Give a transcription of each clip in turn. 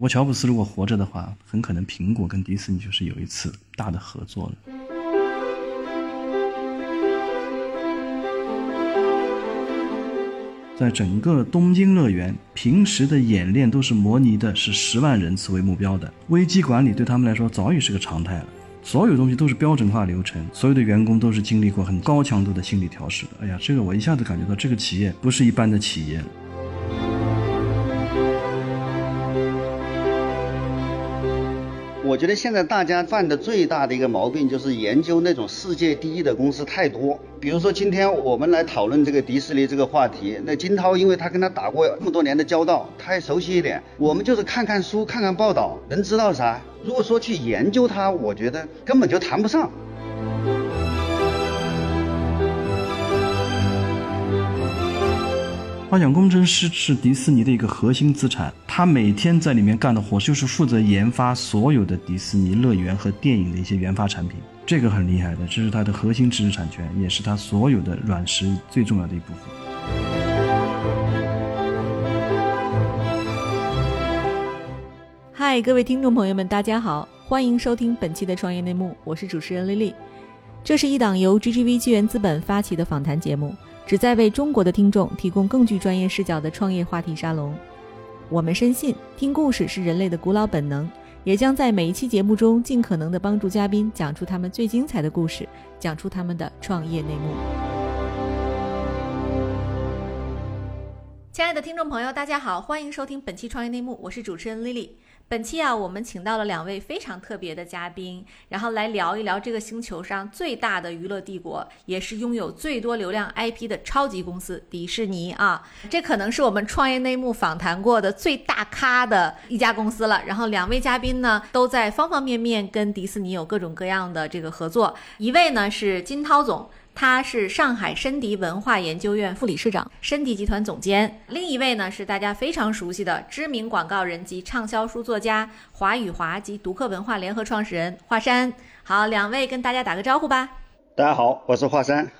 我乔布斯如果活着的话，很可能苹果跟迪士尼就是有一次大的合作了。在整个东京乐园，平时的演练都是模拟的，是十万人次为目标的。危机管理对他们来说早已是个常态了，所有东西都是标准化流程，所有的员工都是经历过很高强度的心理调试的。哎呀，这个我一下子感觉到这个企业不是一般的企业。我觉得现在大家犯的最大的一个毛病就是研究那种世界第一的公司太多。比如说今天我们来讨论这个迪士尼这个话题，那金涛因为他跟他打过这么多年的交道，他也熟悉一点。我们就是看看书、看看报道，能知道啥？如果说去研究它，我觉得根本就谈不上。画像工程师是迪士尼的一个核心资产，他每天在里面干的活就是负责研发所有的迪士尼乐园和电影的一些研发产品，这个很厉害的，这是他的核心知识产权，也是他所有的软实力最重要的一部分。嗨，各位听众朋友们，大家好，欢迎收听本期的创业内幕，我是主持人丽丽，这是一档由 GGV 纪元资本发起的访谈节目。旨在为中国的听众提供更具专业视角的创业话题沙龙。我们深信，听故事是人类的古老本能，也将在每一期节目中尽可能的帮助嘉宾讲出他们最精彩的故事，讲出他们的创业内幕。亲爱的听众朋友，大家好，欢迎收听本期创业内幕，我是主持人 Lily。本期啊，我们请到了两位非常特别的嘉宾，然后来聊一聊这个星球上最大的娱乐帝国，也是拥有最多流量 IP 的超级公司——迪士尼啊！这可能是我们创业内幕访谈过的最大咖的一家公司了。然后两位嘉宾呢，都在方方面面跟迪士尼有各种各样的这个合作。一位呢是金涛总。他是上海申迪文化研究院副理事长、申迪集团总监。另一位呢是大家非常熟悉的知名广告人及畅销书作家华宇华及读客文化联合创始人华山。好，两位跟大家打个招呼吧。大家好，我是华山。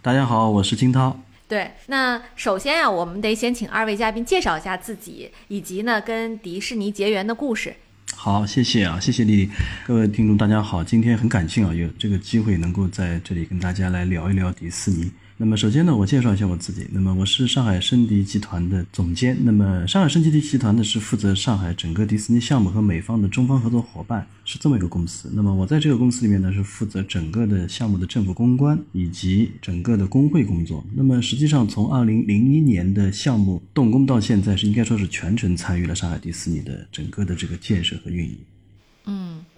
大家好，我是金涛。对，那首先啊，我们得先请二位嘉宾介绍一下自己，以及呢跟迪士尼结缘的故事。好，谢谢啊，谢谢丽丽，各位听众大家好，今天很感谢啊，有这个机会能够在这里跟大家来聊一聊迪士尼。那么首先呢，我介绍一下我自己。那么我是上海申迪集团的总监。那么上海申迪集团呢是负责上海整个迪士尼项目和美方的中方合作伙伴，是这么一个公司。那么我在这个公司里面呢是负责整个的项目的政府公关以及整个的工会工作。那么实际上从二零零一年的项目动工到现在，是应该说是全程参与了上海迪士尼的整个的这个建设和运营。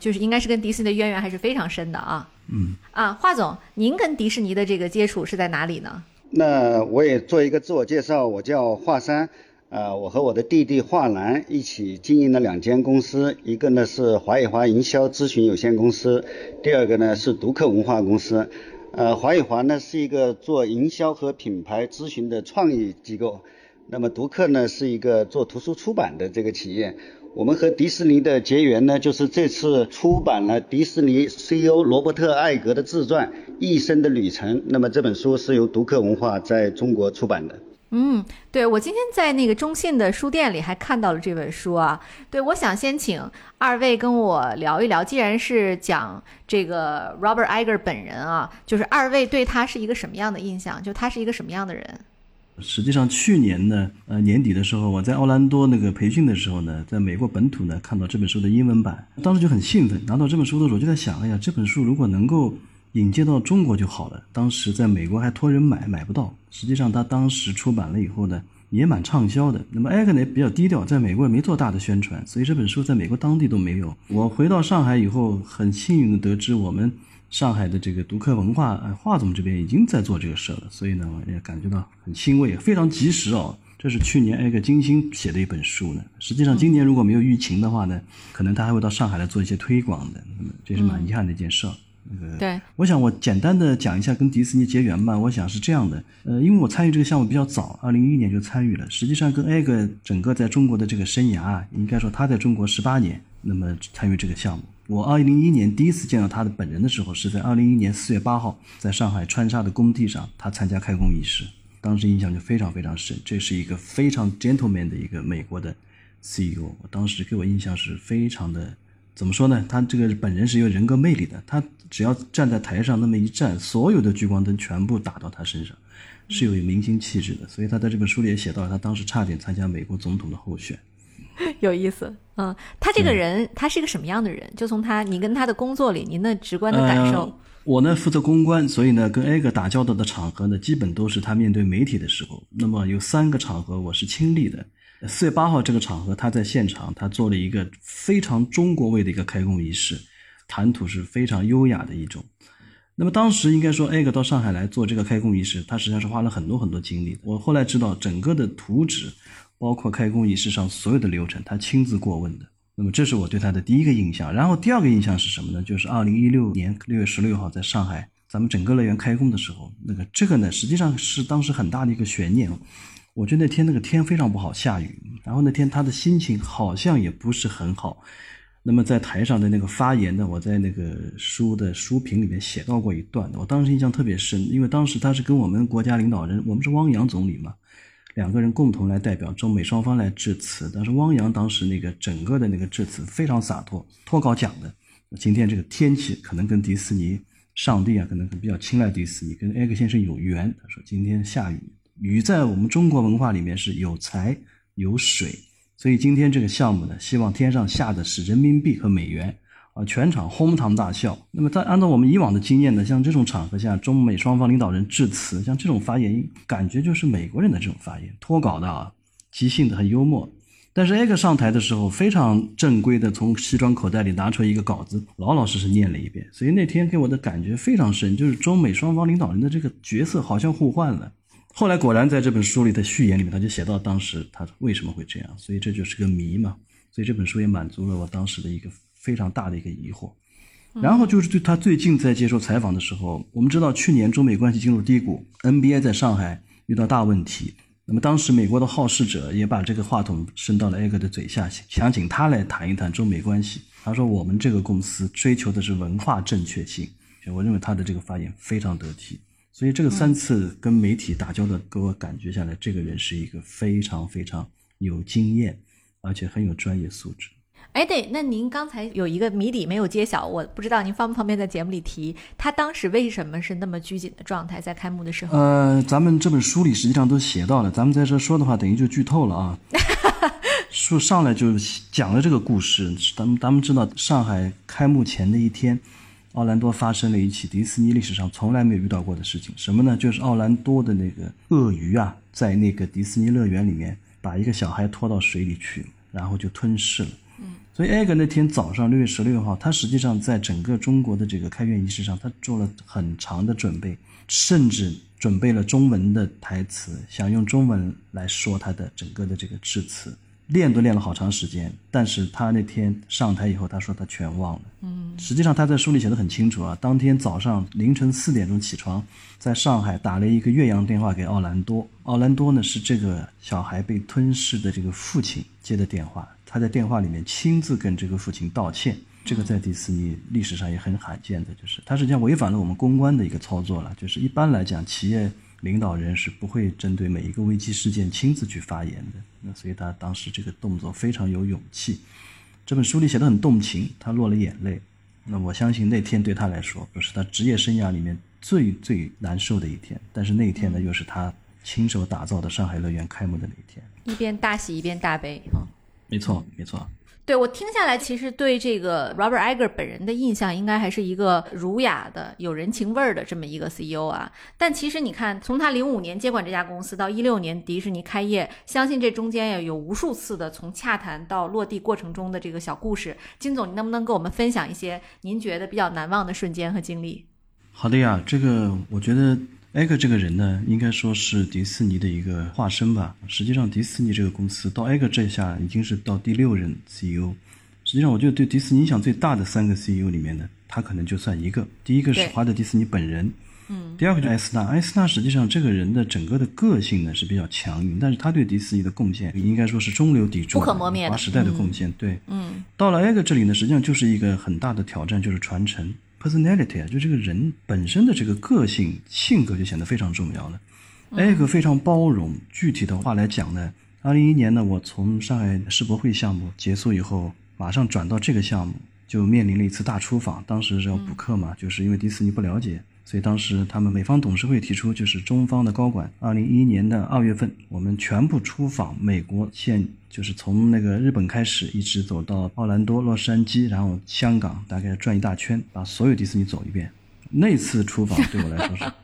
嗯，就是应该是跟迪士尼的渊源还是非常深的啊。嗯啊，华总，您跟迪士尼的这个接触是在哪里呢？那我也做一个自我介绍，我叫华山，呃，我和我的弟弟华南一起经营了两间公司，一个呢是华宇华营销咨询有限公司，第二个呢是读客文化公司。呃，华宇华呢是一个做营销和品牌咨询的创意机构，那么读客呢是一个做图书出版的这个企业。我们和迪士尼的结缘呢，就是这次出版了迪士尼 CEO 罗伯特·艾格的自传《一生的旅程》。那么这本书是由读客文化在中国出版的。嗯，对，我今天在那个中信的书店里还看到了这本书啊。对，我想先请二位跟我聊一聊，既然是讲这个 Robert Iger 本人啊，就是二位对他是一个什么样的印象？就他是一个什么样的人？实际上，去年呢，呃，年底的时候，我在奥兰多那个培训的时候呢，在美国本土呢，看到这本书的英文版，当时就很兴奋。拿到这本书的时候，就在想，哎呀，这本书如果能够引进到中国就好了。当时在美国还托人买，买不到。实际上，他当时出版了以后呢，也蛮畅销的。那么艾格呢比较低调，在美国也没做大的宣传，所以这本书在美国当地都没有。我回到上海以后，很幸运的得知我们。上海的这个读客文化，呃，华总这边已经在做这个事了，所以呢，我也感觉到很欣慰，非常及时哦。这是去年艾格精心写的一本书呢。实际上，今年如果没有疫情的话呢，可能他还会到上海来做一些推广的。那么，这是蛮遗憾的一件事。那个，对，我想我简单的讲一下跟迪士尼结缘吧。我想是这样的，呃，因为我参与这个项目比较早，二零一一年就参与了。实际上，跟艾格整个在中国的这个生涯啊，应该说他在中国十八年，那么参与这个项目。我二零一一年第一次见到他的本人的时候，是在二零一一年四月八号，在上海川沙的工地上，他参加开工仪式，当时印象就非常非常深。这是一个非常 gentleman 的一个美国的 CEO，我当时给我印象是非常的，怎么说呢？他这个本人是有人格魅力的，他只要站在台上那么一站，所有的聚光灯全部打到他身上，是有明星气质的。所以他在这本书里也写到了，他当时差点参加美国总统的候选。有意思，嗯，他这个人，他是一个什么样的人？就从他，你跟他的工作里，您的直观的感受。我呢负责公关，所以呢跟艾格打交道的场合呢，基本都是他面对媒体的时候。那么有三个场合我是亲历的。四月八号这个场合，他在现场，他做了一个非常中国味的一个开工仪式，谈吐是非常优雅的一种。那么当时应该说，艾格到上海来做这个开工仪式，他实际上是花了很多很多精力。我后来知道，整个的图纸，包括开工仪式上所有的流程，他亲自过问的。那么这是我对他的第一个印象，然后第二个印象是什么呢？就是二零一六年六月十六号在上海，咱们整个乐园开工的时候，那个这个呢，实际上是当时很大的一个悬念。我觉得那天那个天非常不好，下雨，然后那天他的心情好像也不是很好。那么在台上的那个发言呢，我在那个书的书评里面写到过一段，我当时印象特别深，因为当时他是跟我们国家领导人，我们是汪洋总理嘛。两个人共同来代表中美双方来致辞，但是汪洋当时那个整个的那个致辞非常洒脱，脱稿讲的。今天这个天气可能跟迪士尼上帝啊，可能比较青睐迪士尼，跟艾格先生有缘。他说今天下雨，雨在我们中国文化里面是有财有水，所以今天这个项目呢，希望天上下的是人民币和美元。啊，全场哄堂大笑。那么，在按照我们以往的经验呢，像这种场合下，中美双方领导人致辞，像这种发言，感觉就是美国人的这种发言，脱稿的啊，即兴的，很幽默。但是艾克上台的时候，非常正规的从西装口袋里拿出一个稿子，老老实实念了一遍。所以那天给我的感觉非常深，就是中美双方领导人的这个角色好像互换了。后来果然在这本书里的序言里面，他就写到当时他为什么会这样，所以这就是个谜嘛。所以这本书也满足了我当时的一个。非常大的一个疑惑，然后就是对他最近在接受采访的时候，我们知道去年中美关系进入低谷，NBA 在上海遇到大问题，那么当时美国的好事者也把这个话筒伸到了艾格的嘴下，想请他来谈一谈中美关系。他说：“我们这个公司追求的是文化正确性。”我认为他的这个发言非常得体，所以这个三次跟媒体打交道，给我感觉下来，这个人是一个非常非常有经验，而且很有专业素质。哎，对，那您刚才有一个谜底没有揭晓，我不知道您方不方便在节目里提，他当时为什么是那么拘谨的状态，在开幕的时候？呃，咱们这本书里实际上都写到了，咱们在这说的话，等于就剧透了啊。书上来就讲了这个故事，咱们咱们知道，上海开幕前的一天，奥兰多发生了一起迪士尼历史上从来没有遇到过的事情，什么呢？就是奥兰多的那个鳄鱼啊，在那个迪士尼乐园里面把一个小孩拖到水里去，然后就吞噬了。所以艾格那天早上六月十六号，他实际上在整个中国的这个开院仪式上，他做了很长的准备，甚至准备了中文的台词，想用中文来说他的整个的这个致辞，练都练了好长时间。但是他那天上台以后，他说他全忘了。嗯，实际上他在书里写的很清楚啊，当天早上凌晨四点钟起床，在上海打了一个岳阳电话给奥兰多，奥兰多呢是这个小孩被吞噬的这个父亲接的电话。他在电话里面亲自跟这个父亲道歉，这个在迪士尼历史上也很罕见的，就是他实际上违反了我们公关的一个操作了。就是一般来讲，企业领导人是不会针对每一个危机事件亲自去发言的。那所以他当时这个动作非常有勇气。这本书里写的很动情，他落了眼泪。那我相信那天对他来说，不是他职业生涯里面最最难受的一天。但是那一天呢，又是他亲手打造的上海乐园开幕的那一天，一边大喜一边大悲啊。没错，没错。对我听下来，其实对这个 Robert Iger 本人的印象，应该还是一个儒雅的、有人情味儿的这么一个 CEO 啊。但其实你看，从他零五年接管这家公司到一六年迪士尼开业，相信这中间也有无数次的从洽谈到落地过程中的这个小故事。金总，你能不能跟我们分享一些您觉得比较难忘的瞬间和经历？好的呀，这个我觉得。艾格这个人呢，应该说是迪士尼的一个化身吧。实际上，迪士尼这个公司到艾格这下已经是到第六任 CEO。实际上，我觉得对迪士尼影响最大的三个 CEO 里面呢，他可能就算一个。第一个是华特迪士尼本人，嗯。第二个就是艾斯纳。艾斯纳实际上这个人的整个的个性呢是比较强硬，但是他对迪士尼的贡献应该说是中流砥柱，不可磨灭划时代的贡献。对，嗯。到了艾格这里呢，实际上就是一个很大的挑战，就是传承。Personality 啊，就这个人本身的这个个性性格就显得非常重要了。艾格非常包容，具体的话来讲呢，二零一一年呢，我从上海世博会项目结束以后，马上转到这个项目，就面临了一次大出访。当时是要补课嘛，就是因为迪士尼不了解，所以当时他们美方董事会提出，就是中方的高管，二零一一年的二月份，我们全部出访美国，现就是从那个日本开始，一直走到奥兰多、洛杉矶，然后香港，大概转一大圈，把所有迪士尼走一遍。那次出访对我来说是。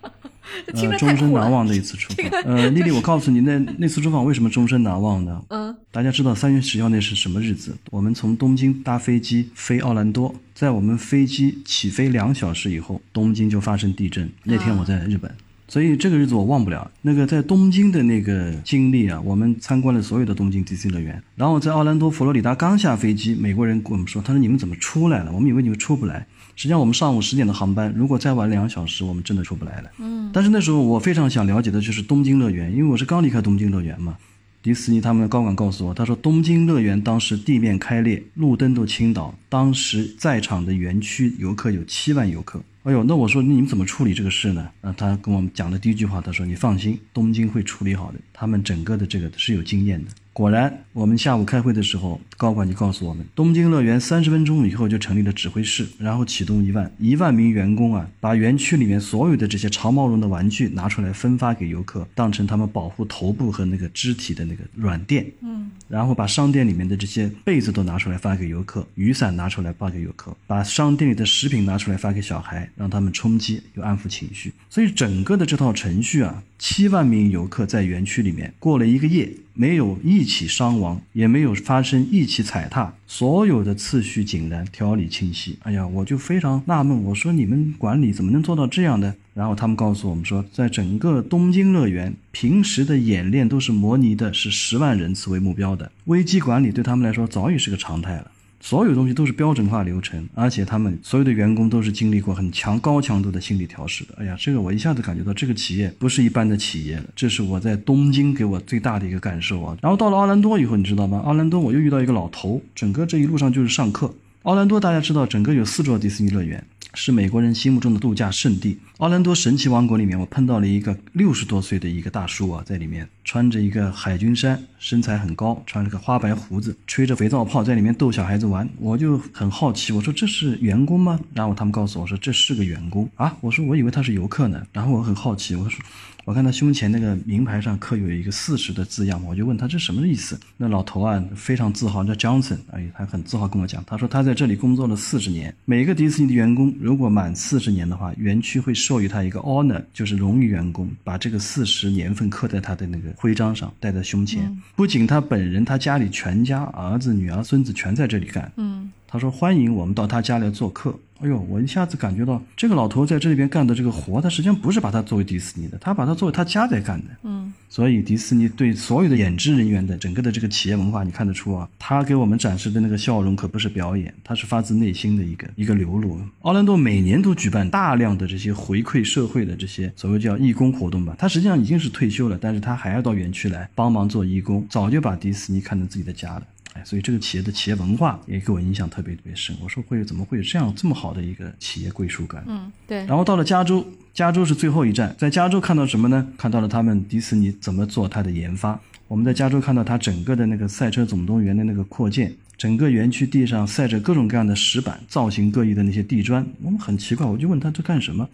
呃，终身难忘的一次出访。呃，丽丽，我告诉你，那那次出访为什么终身难忘呢？嗯，大家知道三月十号那是什么日子？我们从东京搭飞机飞奥兰多，在我们飞机起飞两小时以后，东京就发生地震。那天我在日本，所以这个日子我忘不了。那个在东京的那个经历啊，我们参观了所有的东京迪士尼乐园。然后在奥兰多、佛罗里达刚下飞机，美国人跟我们说：“他说你们怎么出来了？我们以为你们出不来。”实际上，我们上午十点的航班，如果再晚两小时，我们真的出不来了。嗯，但是那时候我非常想了解的就是东京乐园，因为我是刚离开东京乐园嘛。迪士尼他们的高管告诉我，他说东京乐园当时地面开裂，路灯都倾倒，当时在场的园区游客有七万游客。哎呦，那我说你们怎么处理这个事呢？啊，他跟我们讲的第一句话，他说你放心，东京会处理好的，他们整个的这个是有经验的。果然，我们下午开会的时候，高管就告诉我们，东京乐园三十分钟以后就成立了指挥室，然后启动一万一万名员工啊，把园区里面所有的这些长毛绒的玩具拿出来分发给游客，当成他们保护头部和那个肢体的那个软垫。嗯，然后把商店里面的这些被子都拿出来发给游客，雨伞拿出来发给游客，把商店里的食品拿出来发给小孩，让他们充饥又安抚情绪。所以整个的这套程序啊，七万名游客在园区里面过了一个夜。没有一起伤亡，也没有发生一起踩踏，所有的次序井然，条理清晰。哎呀，我就非常纳闷，我说你们管理怎么能做到这样的？然后他们告诉我们说，在整个东京乐园，平时的演练都是模拟的，是十万人次为目标的，危机管理对他们来说早已是个常态了。所有东西都是标准化流程，而且他们所有的员工都是经历过很强高强度的心理调试的。哎呀，这个我一下子感觉到这个企业不是一般的企业了，这是我在东京给我最大的一个感受啊。然后到了奥兰多以后，你知道吗？奥兰多我又遇到一个老头，整个这一路上就是上课。奥兰多大家知道，整个有四座迪士尼乐园。是美国人心目中的度假胜地。奥兰多神奇王国里面，我碰到了一个六十多岁的一个大叔啊，在里面穿着一个海军衫，身材很高，穿着个花白胡子，吹着肥皂泡，在里面逗小孩子玩。我就很好奇，我说这是员工吗？然后他们告诉我说这是个员工啊。我说我以为他是游客呢。然后我很好奇，我说我看他胸前那个名牌上刻有一个四十的字样，我就问他这什么意思？那老头啊非常自豪，叫 Johnson，哎，他很自豪跟我讲，他说他在这里工作了四十年，每个迪士尼的员工。如果满四十年的话，园区会授予他一个 honor，就是荣誉员工，把这个四十年份刻在他的那个徽章上，戴在胸前。不仅他本人，他家里全家儿子、女儿、孙子全在这里干。嗯，他说欢迎我们到他家来做客。哎呦，我一下子感觉到这个老头在这里边干的这个活，他实际上不是把他作为迪士尼的，他把他作为他家在干的。嗯，所以迪士尼对所有的演职人员的整个的这个企业文化，你看得出啊，他给我们展示的那个笑容可不是表演，他是发自内心的一个一个流露。奥兰多每年都举办大量的这些回馈社会的这些所谓叫义工活动吧，他实际上已经是退休了，但是他还要到园区来帮忙做义工，早就把迪士尼看成自己的家了。所以这个企业的企业文化也给我印象特别特别深。我说会怎么会有这样这么好的一个企业归属感？嗯，对。然后到了加州，加州是最后一站，在加州看到什么呢？看到了他们迪士尼怎么做它的研发。我们在加州看到它整个的那个赛车总动员的那个扩建，整个园区地上晒着各种各样的石板，造型各异的那些地砖。我们很奇怪，我就问他这干什么？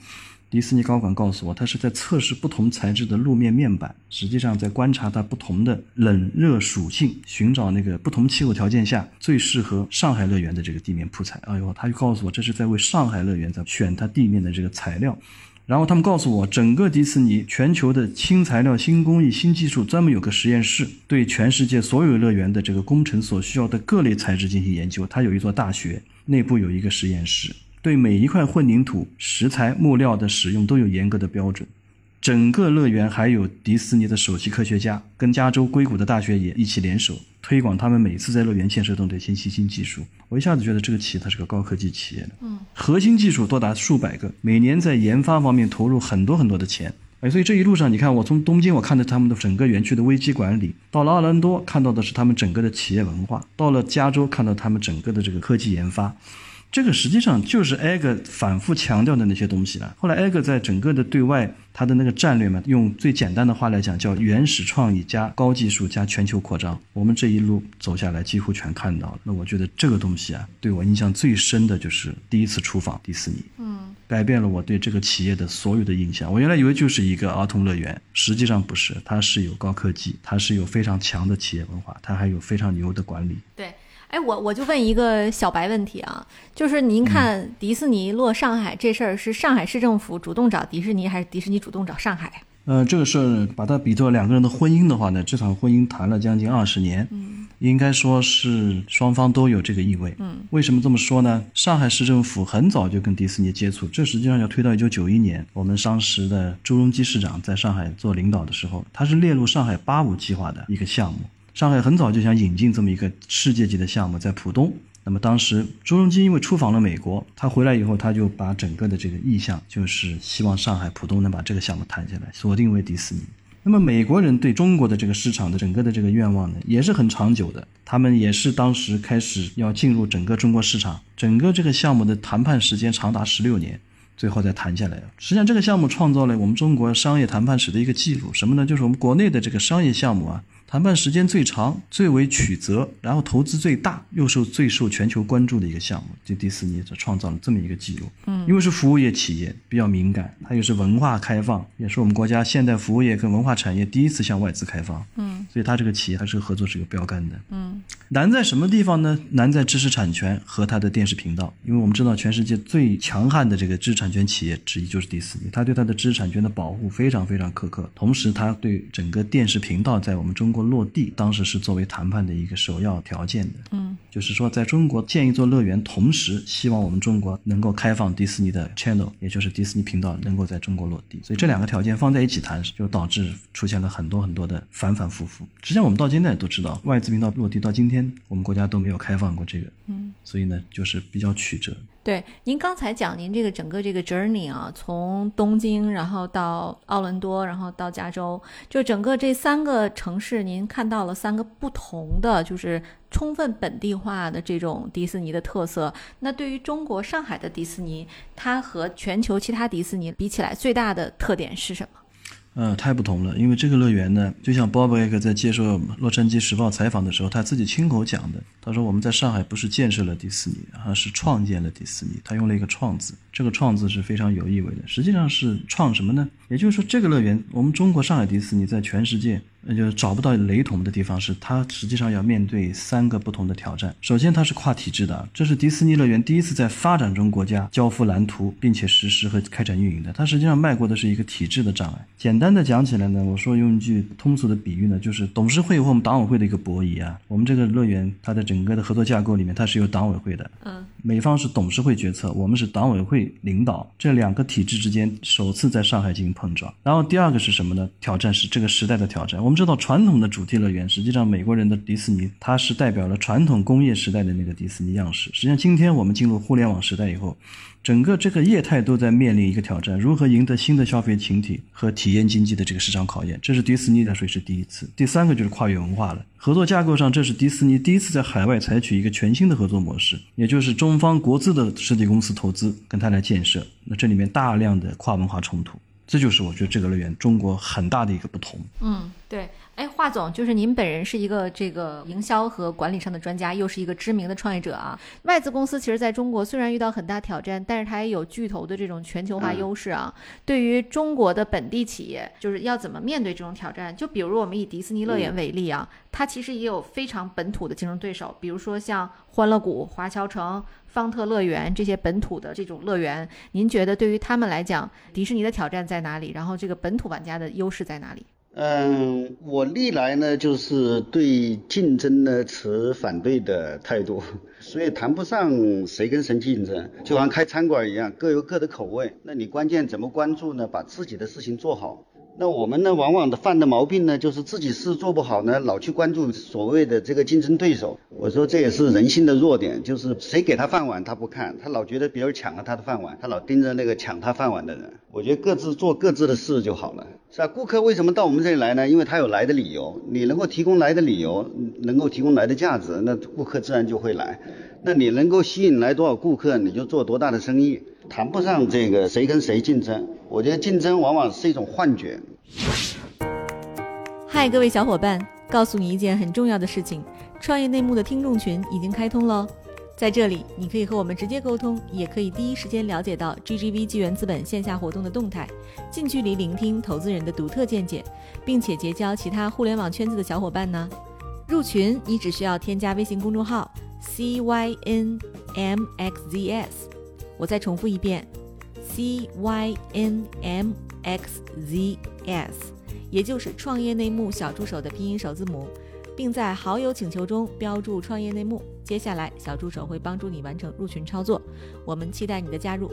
迪士尼高管告诉我，他是在测试不同材质的路面面板，实际上在观察它不同的冷热属性，寻找那个不同气候条件下最适合上海乐园的这个地面铺材。哎呦，他就告诉我，这是在为上海乐园在选它地面的这个材料。然后他们告诉我，整个迪士尼全球的新材料、新工艺、新技术，专门有个实验室，对全世界所有乐园的这个工程所需要的各类材质进行研究。它有一座大学，内部有一个实验室。对每一块混凝土、石材、木料的使用都有严格的标准。整个乐园还有迪士尼的首席科学家跟加州硅谷的大学也一起联手推广他们每次在乐园建设中的新新新技术。我一下子觉得这个企业它是个高科技企业嗯，核心技术多达数百个，每年在研发方面投入很多很多的钱。哎，所以这一路上你看，我从东京我看到他们的整个园区的危机管理，到了奥兰多看到的是他们整个的企业文化，到了加州看到他们整个的这个科技研发。这个实际上就是艾格反复强调的那些东西了。后来艾格在整个的对外他的那个战略嘛，用最简单的话来讲，叫原始创意加高技术加全球扩张。我们这一路走下来，几乎全看到了。那我觉得这个东西啊，对我印象最深的就是第一次出访迪士尼，嗯，改变了我对这个企业的所有的印象。我原来以为就是一个儿童乐园，实际上不是，它是有高科技，它是有非常强的企业文化，它还有非常牛的管理。对。哎，我我就问一个小白问题啊，就是您看迪士尼落上海这事儿，是上海市政府主动找迪士尼，还是迪士尼主动找上海？呃，这个事儿把它比作两个人的婚姻的话呢，这场婚姻谈了将近二十年，嗯，应该说是双方都有这个意味。嗯，为什么这么说呢？上海市政府很早就跟迪士尼接触，这实际上要推到一九九一年，我们当时的朱镕基市长在上海做领导的时候，他是列入上海八五计划的一个项目。上海很早就想引进这么一个世界级的项目，在浦东。那么当时朱镕基因为出访了美国，他回来以后，他就把整个的这个意向，就是希望上海浦东能把这个项目谈下来，锁定为迪士尼。那么美国人对中国的这个市场的整个的这个愿望呢，也是很长久的。他们也是当时开始要进入整个中国市场，整个这个项目的谈判时间长达十六年，最后再谈下来。实际上，这个项目创造了我们中国商业谈判史的一个记录，什么呢？就是我们国内的这个商业项目啊。谈判时间最长、最为曲折，然后投资最大，又受最受全球关注的一个项目，就迪士尼创造了这么一个记录。嗯，因为是服务业企业，比较敏感，它又是文化开放，也是我们国家现代服务业跟文化产业第一次向外资开放。嗯，所以它这个企业还是合作是有标杆的。嗯，难在什么地方呢？难在知识产权和它的电视频道，因为我们知道全世界最强悍的这个知识产权企业之一就是迪士尼，它对它的知识产权的保护非常非常苛刻，同时它对整个电视频道在我们中国。落地当时是作为谈判的一个首要条件的，嗯，就是说在中国建一座乐园，同时希望我们中国能够开放迪士尼的 channel，也就是迪士尼频道能够在中国落地。所以这两个条件放在一起谈，就导致出现了很多很多的反反复复。实际上我们到现在都知道，外资频道落地到今天，我们国家都没有开放过这个，嗯，所以呢就是比较曲折。对，您刚才讲您这个整个这个 journey 啊，从东京，然后到奥伦多，然后到加州，就整个这三个城市，您看到了三个不同的，就是充分本地化的这种迪士尼的特色。那对于中国上海的迪士尼，它和全球其他迪士尼比起来，最大的特点是什么？呃，太不同了，因为这个乐园呢，就像 Bob e g 在接受《洛杉矶时报》采访的时候，他自己亲口讲的。他说：“我们在上海不是建设了迪士尼，而是创建了迪士尼。他用了一个‘创’字，这个‘创’字是非常有意味的。实际上是创什么呢？也就是说，这个乐园，我们中国上海迪士尼在全世界。”那就找不到雷同的地方，是它实际上要面对三个不同的挑战。首先，它是跨体制的，这是迪士尼乐园第一次在发展中国家交付蓝图，并且实施和开展运营的。它实际上迈过的是一个体制的障碍。简单的讲起来呢，我说用一句通俗的比喻呢，就是董事会和我们党委会的一个博弈啊。我们这个乐园，它的整个的合作架构里面，它是有党委会的，嗯，美方是董事会决策，我们是党委会领导，这两个体制之间首次在上海进行碰撞。然后第二个是什么呢？挑战是这个时代的挑战。我们们知道传统的。主题乐园，实际上美国人的迪士尼，它是代表了传统工业时代的那个迪士尼样式。实际上，今天我们进入互联网时代以后，整个这个业态都在面临一个挑战：如何赢得新的消费群体和体验经济的这个市场考验。这是迪士尼来说是第一次。第三个就是跨越文化了。合作架构上，这是迪士尼第一次在海外采取一个全新的合作模式，也就是中方国资的实体公司投资跟他来建设。那这里面大量的跨文化冲突，这就是我觉得这个乐园中国很大的一个不同。嗯，对。哎，华总，就是您本人是一个这个营销和管理上的专家，又是一个知名的创业者啊。外资公司其实在中国虽然遇到很大挑战，但是它也有巨头的这种全球化优势啊。对于中国的本地企业，就是要怎么面对这种挑战？就比如我们以迪士尼乐园为例啊，它其实也有非常本土的竞争对手，比如说像欢乐谷、华侨城、方特乐园这些本土的这种乐园。您觉得对于他们来讲，迪士尼的挑战在哪里？然后这个本土玩家的优势在哪里？嗯，我历来呢就是对竞争呢持反对的态度，所以谈不上谁跟谁竞争，就好像开餐馆一样，各有各的口味。那你关键怎么关注呢？把自己的事情做好。那我们呢，往往的犯的毛病呢，就是自己事做不好呢，老去关注所谓的这个竞争对手。我说这也是人性的弱点，就是谁给他饭碗他不看，他老觉得别人抢了他的饭碗，他老盯着那个抢他饭碗的人。我觉得各自做各自的事就好了，是吧？顾客为什么到我们这里来呢？因为他有来的理由，你能够提供来的理由，能够提供来的价值，那顾客自然就会来。那你能够吸引来多少顾客，你就做多大的生意，谈不上这个谁跟谁竞争。我觉得竞争往往是一种幻觉。嗨，各位小伙伴，告诉你一件很重要的事情：创业内幕的听众群已经开通喽。在这里，你可以和我们直接沟通，也可以第一时间了解到 GGV 纪元资本线下活动的动态，近距离聆听投资人的独特见解，并且结交其他互联网圈子的小伙伴呢。入群，你只需要添加微信公众号 CYNMXZS，我再重复一遍，CYNMXZS，也就是创业内幕小助手的拼音首字母。并在好友请求中标注“创业内幕”。接下来，小助手会帮助你完成入群操作。我们期待你的加入。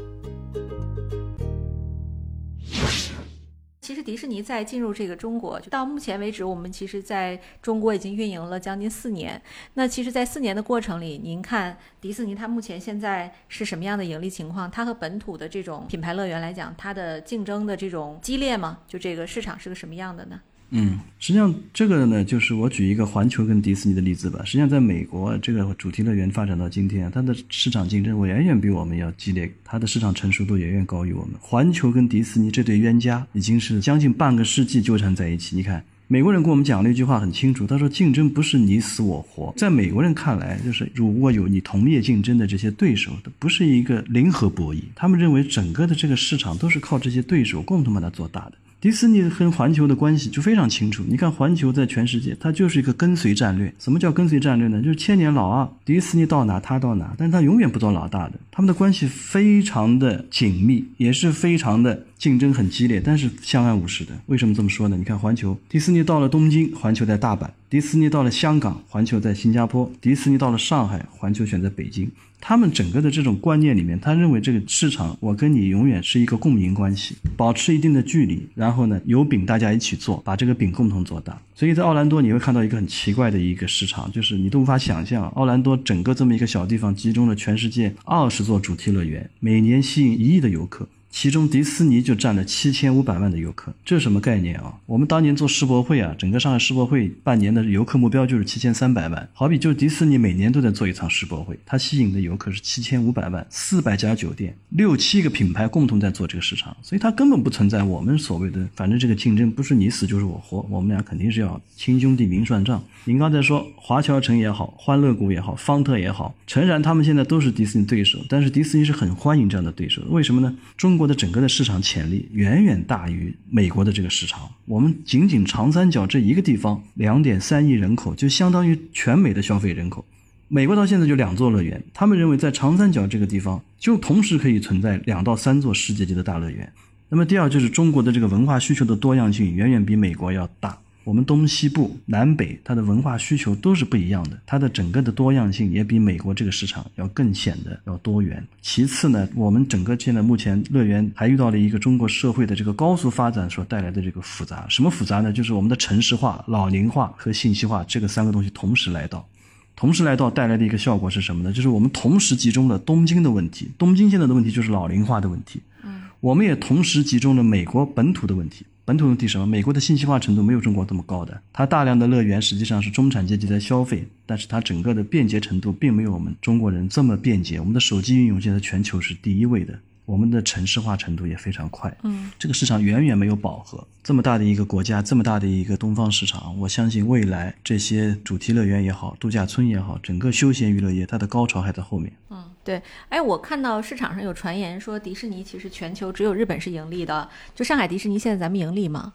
其实，迪士尼在进入这个中国，就到目前为止，我们其实在中国已经运营了将近四年。那其实，在四年的过程里，您看迪士尼它目前现在是什么样的盈利情况？它和本土的这种品牌乐园来讲，它的竞争的这种激烈吗？就这个市场是个什么样的呢？嗯，实际上这个呢，就是我举一个环球跟迪士尼的例子吧。实际上，在美国，这个主题乐园发展到今天，它的市场竞争远远比我们要激烈，它的市场成熟度远远高于我们。环球跟迪士尼这对冤家已经是将近半个世纪纠缠在一起。你看，美国人跟我们讲了一句话很清楚，他说：“竞争不是你死我活。”在美国人看来，就是如果有你同业竞争的这些对手，不是一个零和博弈，他们认为整个的这个市场都是靠这些对手共同把它做大的。迪士尼跟环球的关系就非常清楚。你看，环球在全世界，它就是一个跟随战略。什么叫跟随战略呢？就是千年老二，迪士尼到哪它到哪，但是它永远不做老大的。他们的关系非常的紧密，也是非常的竞争很激烈，但是相安无事的。为什么这么说呢？你看，环球，迪士尼到了东京，环球在大阪；迪士尼到了香港，环球在新加坡；迪士尼到了上海，环球选择北京。他们整个的这种观念里面，他认为这个市场，我跟你永远是一个共赢关系，保持一定的距离，然后呢，有饼大家一起做，把这个饼共同做大。所以在奥兰多你会看到一个很奇怪的一个市场，就是你都无法想象，奥兰多整个这么一个小地方，集中了全世界二十座主题乐园，每年吸引一亿的游客。其中迪士尼就占了七千五百万的游客，这是什么概念啊？我们当年做世博会啊，整个上海世博会半年的游客目标就是七千三百万。好比就是迪士尼每年都在做一场世博会，它吸引的游客是七千五百万，四百家酒店，六七个品牌共同在做这个市场，所以它根本不存在我们所谓的，反正这个竞争不是你死就是我活，我们俩肯定是要亲兄弟明算账。您刚才说华侨城也好，欢乐谷也好，方特也好，诚然他们现在都是迪士尼对手，但是迪士尼是很欢迎这样的对手，为什么呢？中。中国的整个的市场潜力远远大于美国的这个市场。我们仅仅长三角这一个地方，两点三亿人口就相当于全美的消费人口。美国到现在就两座乐园，他们认为在长三角这个地方就同时可以存在两到三座世界级的大乐园。那么第二就是中国的这个文化需求的多样性远远比美国要大。我们东西部、南北，它的文化需求都是不一样的，它的整个的多样性也比美国这个市场要更显得要多元。其次呢，我们整个现在目前乐园还遇到了一个中国社会的这个高速发展所带来的这个复杂。什么复杂呢？就是我们的城市化、老龄化和信息化这个三个东西同时来到，同时来到带来的一个效果是什么呢？就是我们同时集中了东京的问题，东京现在的问题就是老龄化的问题。嗯，我们也同时集中了美国本土的问题。本土问题什么？美国的信息化程度没有中国这么高的，它大量的乐园实际上是中产阶级在消费，但是它整个的便捷程度并没有我们中国人这么便捷。我们的手机应用现在全球是第一位的。我们的城市化程度也非常快，嗯，这个市场远远没有饱和。这么大的一个国家，这么大的一个东方市场，我相信未来这些主题乐园也好，度假村也好，整个休闲娱乐业，它的高潮还在后面。嗯，对。哎，我看到市场上有传言说，迪士尼其实全球只有日本是盈利的，就上海迪士尼现在咱们盈利吗？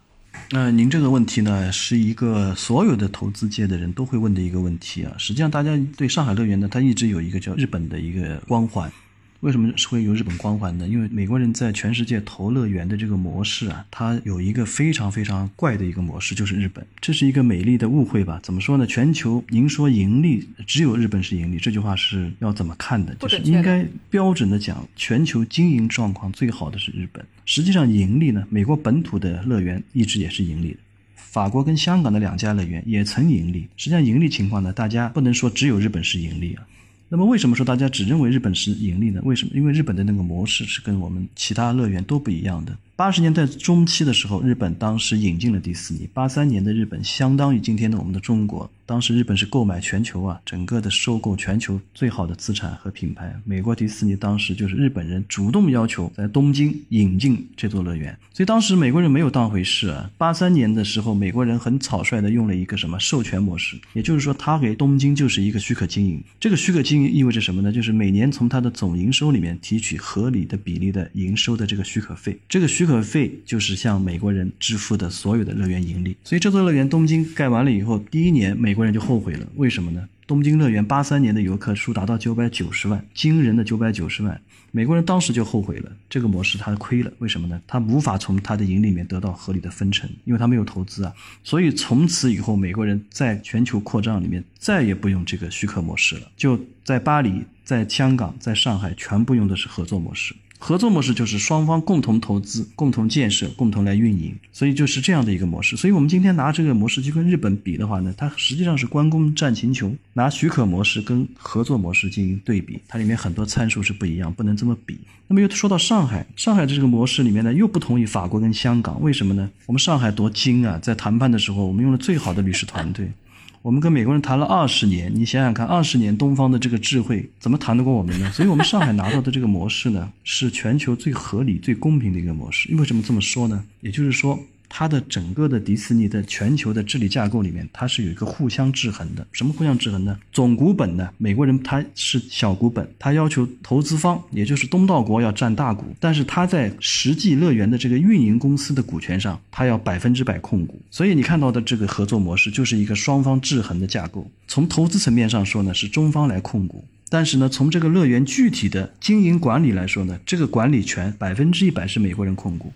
那您这个问题呢，是一个所有的投资界的人都会问的一个问题啊。实际上，大家对上海乐园呢，它一直有一个叫日本的一个光环。为什么是会有日本光环呢？因为美国人在全世界投乐园的这个模式啊，它有一个非常非常怪的一个模式，就是日本。这是一个美丽的误会吧？怎么说呢？全球您说盈利只有日本是盈利，这句话是要怎么看的？就是应该标准的讲，全球经营状况最好的是日本。实际上盈利呢，美国本土的乐园一直也是盈利的，法国跟香港的两家乐园也曾盈利。实际上盈利情况呢，大家不能说只有日本是盈利啊。那么为什么说大家只认为日本是盈利呢？为什么？因为日本的那个模式是跟我们其他乐园都不一样的。八十年代中期的时候，日本当时引进了迪士尼。八三年的日本相当于今天的我们的中国。当时日本是购买全球啊，整个的收购全球最好的资产和品牌。美国迪士尼当时就是日本人主动要求在东京引进这座乐园，所以当时美国人没有当回事啊。八三年的时候，美国人很草率的用了一个什么授权模式，也就是说，他给东京就是一个许可经营。这个许可经营意味着什么呢？就是每年从它的总营收里面提取合理的比例的营收的这个许可费，这个许可费就是向美国人支付的所有的乐园盈利。所以这座乐园东京盖完了以后，第一年美国人就后悔了，为什么呢？东京乐园八三年的游客数达到九百九十万，惊人的九百九十万。美国人当时就后悔了，这个模式他亏了，为什么呢？他无法从他的盈利里面得到合理的分成，因为他没有投资啊。所以从此以后，美国人在全球扩张里面再也不用这个许可模式了，就在巴黎、在香港、在上海全部用的是合作模式。合作模式就是双方共同投资、共同建设、共同来运营，所以就是这样的一个模式。所以我们今天拿这个模式去跟日本比的话呢，它实际上是关公战秦琼，拿许可模式跟合作模式进行对比，它里面很多参数是不一样，不能这么比。那么又说到上海，上海的这个模式里面呢，又不同于法国跟香港，为什么呢？我们上海多精啊，在谈判的时候，我们用了最好的律师团队。我们跟美国人谈了二十年，你想想看，二十年东方的这个智慧怎么谈得过我们呢？所以，我们上海拿到的这个模式呢，是全球最合理、最公平的一个模式。为什么这么说呢？也就是说。它的整个的迪士尼的全球的治理架构里面，它是有一个互相制衡的。什么互相制衡呢？总股本呢？美国人他是小股本，他要求投资方，也就是东道国要占大股，但是他在实际乐园的这个运营公司的股权上，他要百分之百控股。所以你看到的这个合作模式，就是一个双方制衡的架构。从投资层面上说呢，是中方来控股，但是呢，从这个乐园具体的经营管理来说呢，这个管理权百分之一百是美国人控股。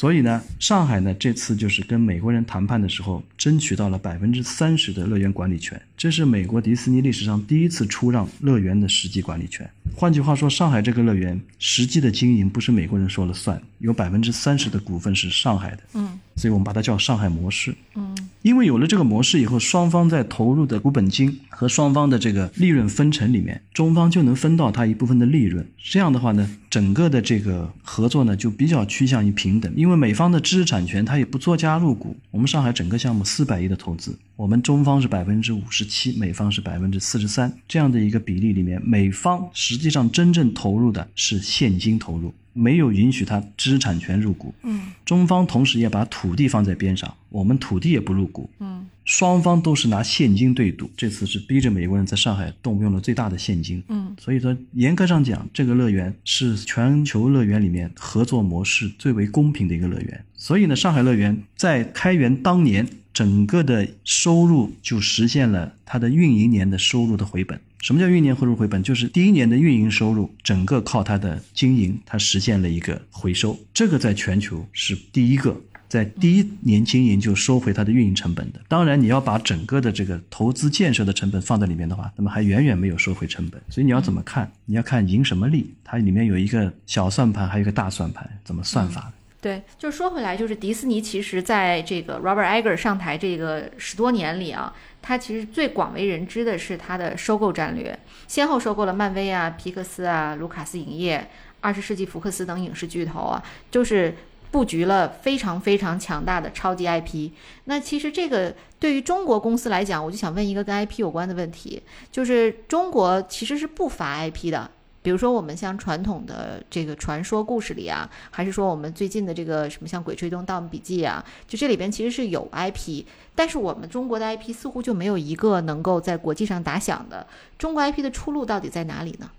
所以呢，上海呢这次就是跟美国人谈判的时候，争取到了百分之三十的乐园管理权，这是美国迪士尼历史上第一次出让乐园的实际管理权。换句话说，上海这个乐园实际的经营不是美国人说了算，有百分之三十的股份是上海的。嗯，所以我们把它叫上海模式。嗯，因为有了这个模式以后，双方在投入的股本金和双方的这个利润分成里面，中方就能分到它一部分的利润。这样的话呢，整个的这个合作呢就比较趋向于平等。因为美方的知识产权它也不做加入股，我们上海整个项目四百亿的投资，我们中方是百分之五十七，美方是百分之四十三，这样的一个比例里面，美方实际上真正投入的是现金投入，没有允许他知识产权入股。嗯，中方同时也把土地放在边上，我们土地也不入股。嗯，双方都是拿现金对赌，这次是逼着美国人在上海动用了最大的现金。嗯，所以说严格上讲，这个乐园是全球乐园里面合作模式最为公平的一个乐园。所以呢，上海乐园在开园当年，整个的收入就实现了它的运营年的收入的回本。什么叫运营年收入回本？就是第一年的运营收入，整个靠它的经营，它实现了一个回收。这个在全球是第一个。在第一年经营就收回它的运营成本的，当然你要把整个的这个投资建设的成本放在里面的话，那么还远远没有收回成本。所以你要怎么看？你要看赢什么利，它里面有一个小算盘，还有一个大算盘，怎么算法？对，就说回来，就是迪士尼其实在这个 Robert Iger 上台这个十多年里啊，它其实最广为人知的是它的收购战略，先后收购了漫威啊、皮克斯啊、卢卡斯影业、二十世纪福克斯等影视巨头啊，就是。布局了非常非常强大的超级 IP。那其实这个对于中国公司来讲，我就想问一个跟 IP 有关的问题，就是中国其实是不乏 IP 的。比如说我们像传统的这个传说故事里啊，还是说我们最近的这个什么像《鬼吹灯》《盗墓笔记》啊，就这里边其实是有 IP，但是我们中国的 IP 似乎就没有一个能够在国际上打响的。中国 IP 的出路到底在哪里呢？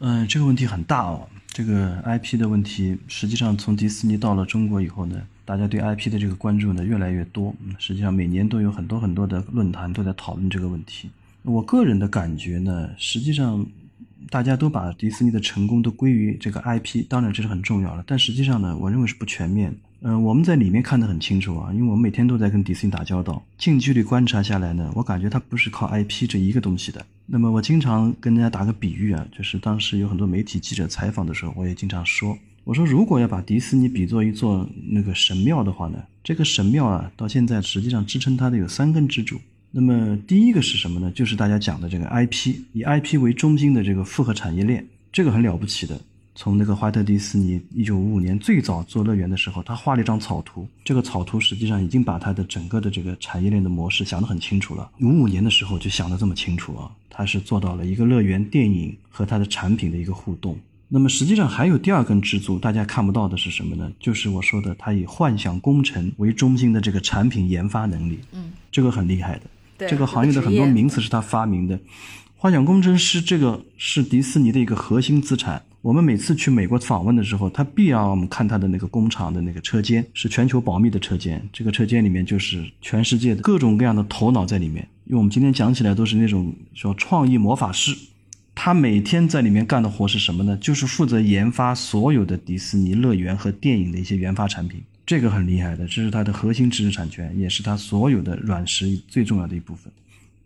嗯，这个问题很大哦。这个 IP 的问题，实际上从迪士尼到了中国以后呢，大家对 IP 的这个关注呢越来越多。实际上每年都有很多很多的论坛都在讨论这个问题。我个人的感觉呢，实际上大家都把迪士尼的成功都归于这个 IP，当然这是很重要的，但实际上呢，我认为是不全面。嗯，我们在里面看得很清楚啊，因为我们每天都在跟迪士尼打交道，近距离观察下来呢，我感觉它不是靠 IP 这一个东西的。那么我经常跟大家打个比喻啊，就是当时有很多媒体记者采访的时候，我也经常说，我说如果要把迪士尼比作一座那个神庙的话呢，这个神庙啊，到现在实际上支撑它的有三根支柱。那么第一个是什么呢？就是大家讲的这个 IP，以 IP 为中心的这个复合产业链，这个很了不起的。从那个怀特迪斯尼一九五五年最早做乐园的时候，他画了一张草图，这个草图实际上已经把他的整个的这个产业链的模式想得很清楚了。五五年的时候就想得这么清楚啊，他是做到了一个乐园电影和他的产品的一个互动。那么实际上还有第二根支柱，大家看不到的是什么呢？就是我说的，他以幻想工程为中心的这个产品研发能力。嗯，这个很厉害的。对这个行业的很多名词是他发明的。幻想工程师这个是迪士尼的一个核心资产。我们每次去美国访问的时候，他必让我们看他的那个工厂的那个车间，是全球保密的车间。这个车间里面就是全世界的各种各样的头脑在里面。因为我们今天讲起来都是那种说创意魔法师。他每天在里面干的活是什么呢？就是负责研发所有的迪士尼乐园和电影的一些研发产品，这个很厉害的，这是他的核心知识产权，也是他所有的软实力最重要的一部分。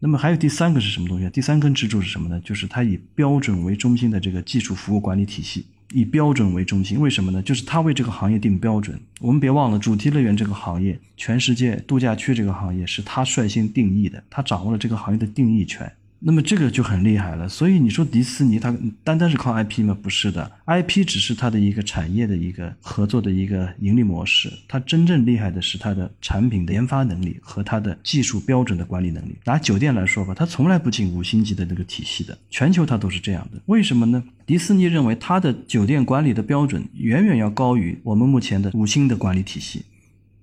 那么还有第三个是什么东西？第三根支柱是什么呢？就是它以标准为中心的这个技术服务管理体系，以标准为中心。为什么呢？就是它为这个行业定标准。我们别忘了，主题乐园这个行业，全世界度假区这个行业是他率先定义的，他掌握了这个行业的定义权。那么这个就很厉害了，所以你说迪士尼它单单是靠 IP 吗？不是的，IP 只是它的一个产业的一个合作的一个盈利模式，它真正厉害的是它的产品的研发能力和它的技术标准的管理能力。拿酒店来说吧，它从来不进五星级的那个体系的，全球它都是这样的。为什么呢？迪士尼认为它的酒店管理的标准远远要高于我们目前的五星的管理体系。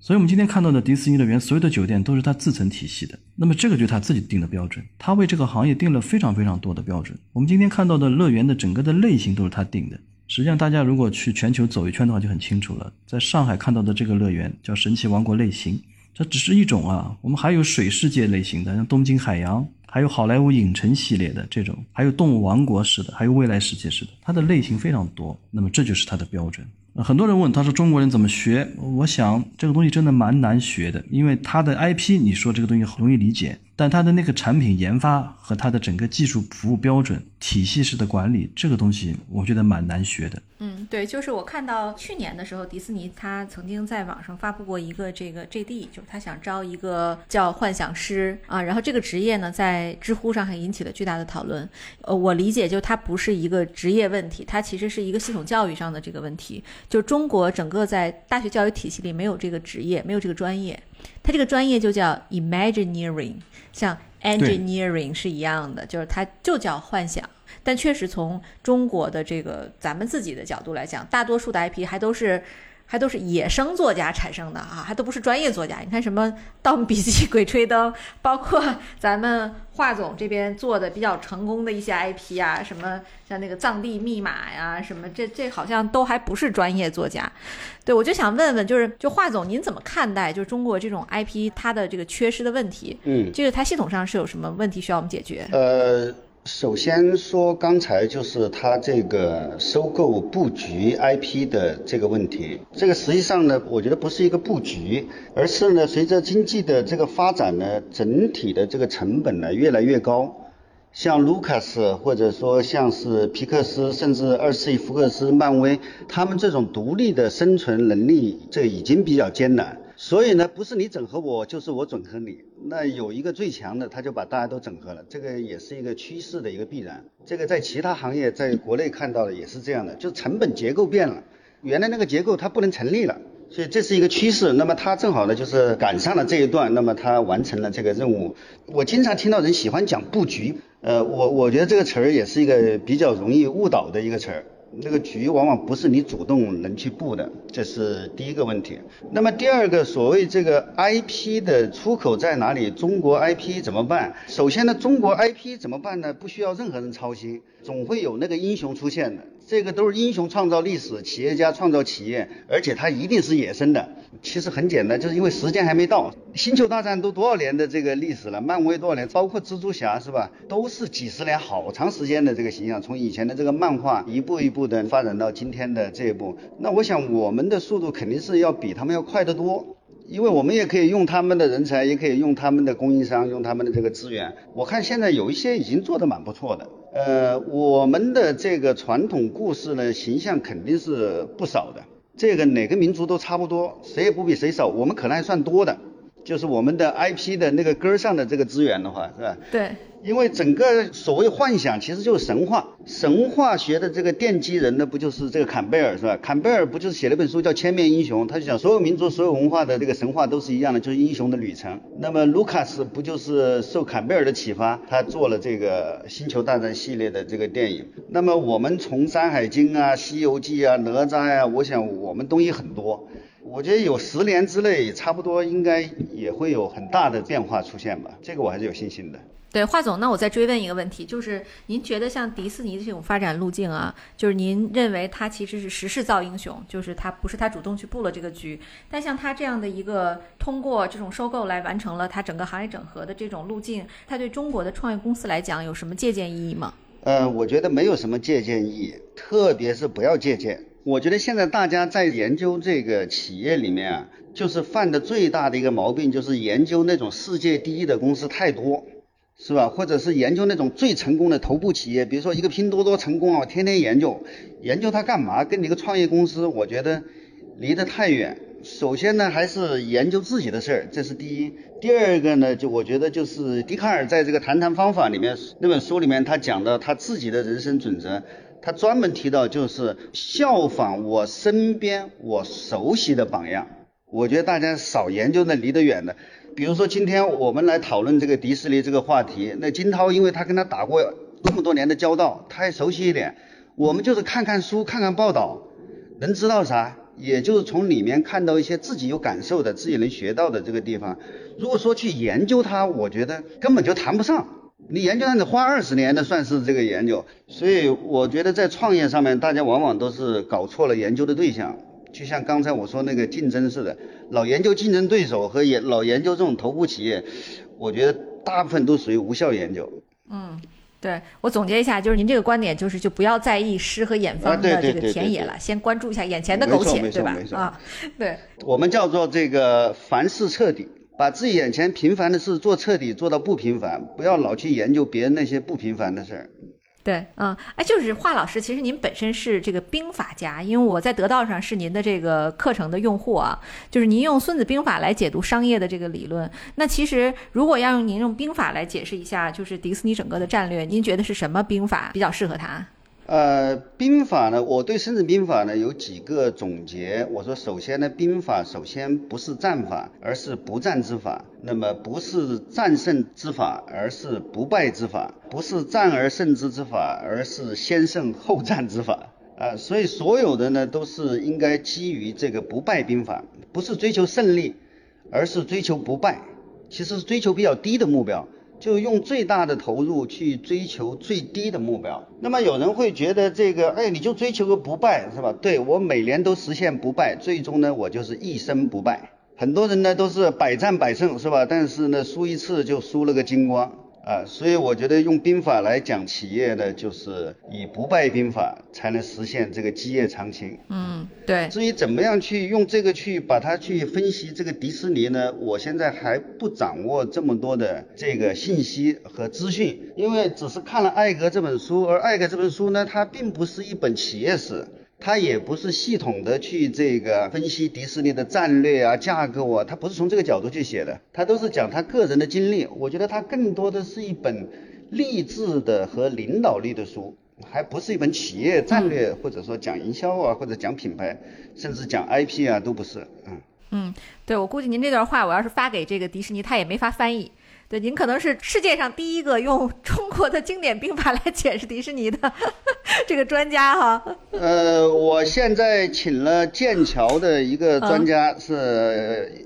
所以，我们今天看到的迪士尼乐园，所有的酒店都是它自成体系的。那么，这个就是他自己定的标准，他为这个行业定了非常非常多的标准。我们今天看到的乐园的整个的类型都是他定的。实际上，大家如果去全球走一圈的话，就很清楚了。在上海看到的这个乐园叫神奇王国类型，这只是一种啊。我们还有水世界类型的，像东京海洋，还有好莱坞影城系列的这种，还有动物王国式的，还有未来世界式的，它的类型非常多。那么，这就是它的标准。很多人问他说：“中国人怎么学？”我想这个东西真的蛮难学的，因为他的 IP，你说这个东西很容易理解。但它的那个产品研发和它的整个技术服务标准体系式的管理，这个东西我觉得蛮难学的。嗯，对，就是我看到去年的时候，迪士尼他曾经在网上发布过一个这个 JD，就是他想招一个叫幻想师啊，然后这个职业呢在知乎上还引起了巨大的讨论。呃，我理解就它不是一个职业问题，它其实是一个系统教育上的这个问题。就中国整个在大学教育体系里没有这个职业，没有这个专业，它这个专业就叫 Imagineering。像 engineering 是一样的，就是它就叫幻想，但确实从中国的这个咱们自己的角度来讲，大多数的 IP 还都是还都是野生作家产生的啊，还都不是专业作家。你看什么《盗墓笔记》《鬼吹灯》，包括咱们华总这边做的比较成功的一些 IP 啊，什么像那个《藏地密码》呀，什么这这好像都还不是专业作家。对，我就想问问，就是就华总，您怎么看待就是中国这种 IP 它的这个缺失的问题？嗯，这个它系统上是有什么问题需要我们解决？呃，首先说刚才就是它这个收购布局 IP 的这个问题，这个实际上呢，我觉得不是一个布局，而是呢，随着经济的这个发展呢，整体的这个成本呢越来越高。像卢卡斯，或者说像是皮克斯，甚至二次福克斯、漫威，他们这种独立的生存能力，这已经比较艰难。所以呢，不是你整合我，就是我整合你。那有一个最强的，他就把大家都整合了，这个也是一个趋势的一个必然。这个在其他行业，在国内看到的也是这样的，就成本结构变了，原来那个结构它不能成立了。所以这是一个趋势，那么他正好呢，就是赶上了这一段，那么他完成了这个任务。我经常听到人喜欢讲布局，呃，我我觉得这个词儿也是一个比较容易误导的一个词儿。那个局往往不是你主动能去布的，这是第一个问题。那么第二个，所谓这个 IP 的出口在哪里？中国 IP 怎么办？首先呢，中国 IP 怎么办呢？不需要任何人操心，总会有那个英雄出现的。这个都是英雄创造历史，企业家创造企业，而且它一定是野生的。其实很简单，就是因为时间还没到。星球大战都多少年的这个历史了，漫威多少年，包括蜘蛛侠是吧？都是几十年好长时间的这个形象，从以前的这个漫画一步一步的发展到今天的这一步。那我想我们的速度肯定是要比他们要快得多，因为我们也可以用他们的人才，也可以用他们的供应商，用他们的这个资源。我看现在有一些已经做得蛮不错的。呃，我们的这个传统故事呢，形象肯定是不少的。这个哪个民族都差不多，谁也不比谁少。我们可能还算多的，就是我们的 IP 的那个根儿上的这个资源的话，是吧？对。因为整个所谓幻想其实就是神话，神话学的这个奠基人呢，不就是这个坎贝尔是吧？坎贝尔不就是写了本书叫《千面英雄》，他就讲所有民族、所有文化的这个神话都是一样的，就是英雄的旅程。那么卢卡斯不就是受坎贝尔的启发，他做了这个星球大战系列的这个电影。那么我们从《山海经》啊、《西游记》啊、哪吒呀，我想我们东西很多。我觉得有十年之内，差不多应该也会有很大的变化出现吧，这个我还是有信心的。对，华总，那我再追问一个问题，就是您觉得像迪士尼的这种发展路径啊，就是您认为它其实是时势造英雄，就是它不是它主动去布了这个局，但像它这样的一个通过这种收购来完成了它整个行业整合的这种路径，它对中国的创业公司来讲有什么借鉴意义吗？呃，我觉得没有什么借鉴意义，特别是不要借鉴。我觉得现在大家在研究这个企业里面啊，就是犯的最大的一个毛病，就是研究那种世界第一的公司太多。是吧？或者是研究那种最成功的头部企业，比如说一个拼多多成功了，我天天研究，研究它干嘛？跟你一个创业公司，我觉得离得太远。首先呢，还是研究自己的事儿，这是第一。第二个呢，就我觉得就是笛卡尔在这个《谈谈方法》里面那本书里面，他讲的他自己的人生准则，他专门提到就是效仿我身边我熟悉的榜样。我觉得大家少研究那离得远的。比如说，今天我们来讨论这个迪士尼这个话题，那金涛因为他跟他打过这么多年的交道，他也熟悉一点。我们就是看看书，看看报道，能知道啥？也就是从里面看到一些自己有感受的、自己能学到的这个地方。如果说去研究它，我觉得根本就谈不上。你研究它得花二十年，的算是这个研究。所以我觉得在创业上面，大家往往都是搞错了研究的对象。就像刚才我说那个竞争似的，老研究竞争对手和研老研究这种头部企业，我觉得大部分都属于无效研究。嗯，对我总结一下，就是您这个观点就是就不要在意诗和远方的这个田野了，先关注一下眼前的苟且，对吧？啊，对。我们叫做这个凡事彻底，把自己眼前平凡的事做彻底，做到不平凡，不要老去研究别人那些不平凡的事儿。对，嗯，哎，就是华老师，其实您本身是这个兵法家，因为我在得道上是您的这个课程的用户啊，就是您用《孙子兵法》来解读商业的这个理论。那其实如果要用您用兵法来解释一下，就是迪士尼整个的战略，您觉得是什么兵法比较适合他？呃，兵法呢，我对孙子兵法呢有几个总结。我说，首先呢，兵法首先不是战法，而是不战之法；那么不是战胜之法，而是不败之法；不是战而胜之之法，而是先胜后战之法。啊，所以所有的呢都是应该基于这个不败兵法，不是追求胜利，而是追求不败，其实是追求比较低的目标。就用最大的投入去追求最低的目标。那么有人会觉得这个，哎，你就追求个不败是吧？对我每年都实现不败，最终呢，我就是一生不败。很多人呢都是百战百胜是吧？但是呢，输一次就输了个精光。啊，所以我觉得用兵法来讲企业呢，就是以不败兵法才能实现这个基业长青。嗯，对。至于怎么样去用这个去把它去分析这个迪士尼呢？我现在还不掌握这么多的这个信息和资讯，因为只是看了艾格这本书，而艾格这本书呢，它并不是一本企业史。他也不是系统的去这个分析迪士尼的战略啊、架构啊，他不是从这个角度去写的，他都是讲他个人的经历。我觉得他更多的是一本励志的和领导力的书，还不是一本企业战略或者说讲营销啊，或者讲品牌，甚至讲 IP 啊，都不是。嗯嗯，对我估计您这段话，我要是发给这个迪士尼，他也没法翻译。对，您可能是世界上第一个用中国的经典兵法来解释迪士尼的 这个专家哈。呃，我现在请了剑桥的一个专家，是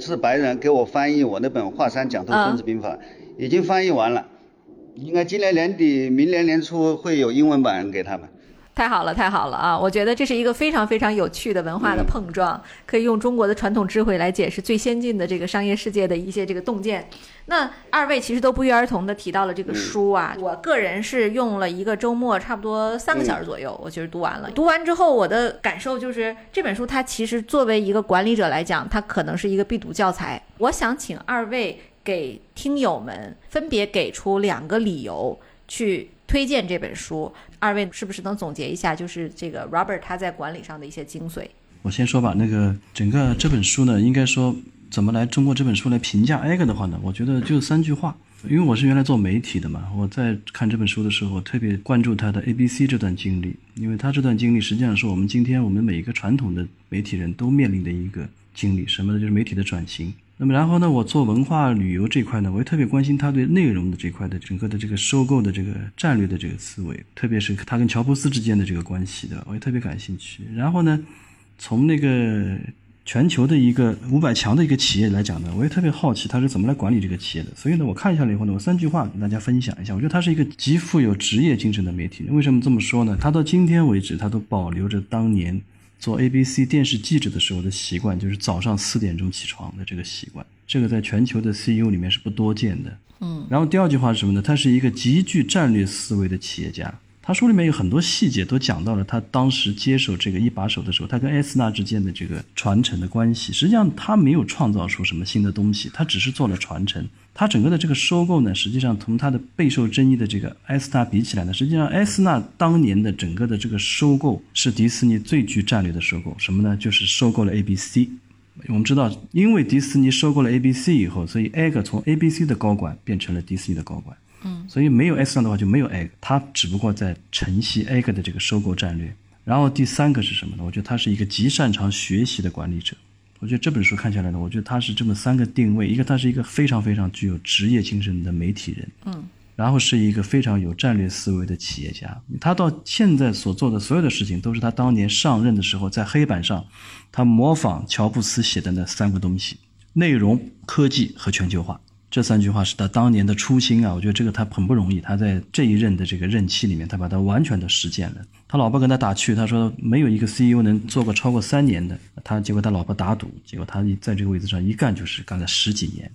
是白人，给我翻译我那本《华山讲透孙子兵法》，已经翻译完了，应该今年年底、明年年初会有英文版给他们。太好了，太好了啊！我觉得这是一个非常非常有趣的文化的碰撞，可以用中国的传统智慧来解释最先进的这个商业世界的一些这个洞见。那二位其实都不约而同的提到了这个书啊，我个人是用了一个周末，差不多三个小时左右，我其实读完了。读完之后，我的感受就是这本书它其实作为一个管理者来讲，它可能是一个必读教材。我想请二位给听友们分别给出两个理由去。推荐这本书，二位是不是能总结一下，就是这个 Robert 他在管理上的一些精髓？我先说吧，那个整个这本书呢，应该说怎么来通过这本书来评价艾格的话呢？我觉得就三句话。因为我是原来做媒体的嘛，我在看这本书的时候，特别关注他的 A B C 这段经历，因为他这段经历实际上是我们今天我们每一个传统的媒体人都面临的一个经历，什么呢？就是媒体的转型。那么然后呢，我做文化旅游这块呢，我也特别关心他对内容的这块的整个的这个收购的这个战略的这个思维，特别是他跟乔布斯之间的这个关系的，我也特别感兴趣。然后呢，从那个。全球的一个五百强的一个企业来讲呢，我也特别好奇他是怎么来管理这个企业的。所以呢，我看一下来以后呢，我三句话跟大家分享一下。我觉得他是一个极富有职业精神的媒体人。为什么这么说呢？他到今天为止，他都保留着当年做 ABC 电视记者的时候的习惯，就是早上四点钟起床的这个习惯。这个在全球的 CEO 里面是不多见的。嗯。然后第二句话是什么呢？他是一个极具战略思维的企业家。他书里面有很多细节都讲到了他当时接手这个一把手的时候，他跟埃斯纳之间的这个传承的关系。实际上他没有创造出什么新的东西，他只是做了传承。他整个的这个收购呢，实际上同他的备受争议的这个埃斯纳比起来呢，实际上埃斯纳当年的整个的这个收购是迪士尼最具战略的收购。什么呢？就是收购了 ABC。我们知道，因为迪士尼收购了 ABC 以后，所以艾格从 ABC 的高管变成了迪士尼的高管。嗯，所以没有 S 上的话就没有 egg，他只不过在承袭 egg 的这个收购战略。然后第三个是什么呢？我觉得他是一个极擅长学习的管理者。我觉得这本书看下来呢，我觉得他是这么三个定位：一个他是一个非常非常具有职业精神的媒体人，嗯，然后是一个非常有战略思维的企业家。他到现在所做的所有的事情，都是他当年上任的时候在黑板上，他模仿乔布斯写的那三个东西：内容、科技和全球化。这三句话是他当年的初心啊，我觉得这个他很不容易。他在这一任的这个任期里面，他把它完全的实践了。他老婆跟他打趣，他说没有一个 CEO 能做过超过三年的。他结果他老婆打赌，结果他在这个位置上一干就是干了十几年。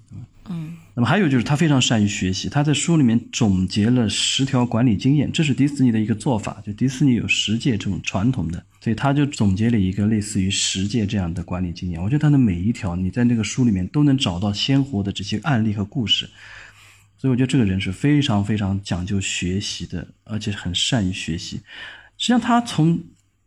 嗯。那么还有就是他非常善于学习，他在书里面总结了十条管理经验，这是迪士尼的一个做法。就迪士尼有十届这种传统的。所以他就总结了一个类似于十届这样的管理经验。我觉得他的每一条，你在那个书里面都能找到鲜活的这些案例和故事。所以我觉得这个人是非常非常讲究学习的，而且很善于学习。实际上，他从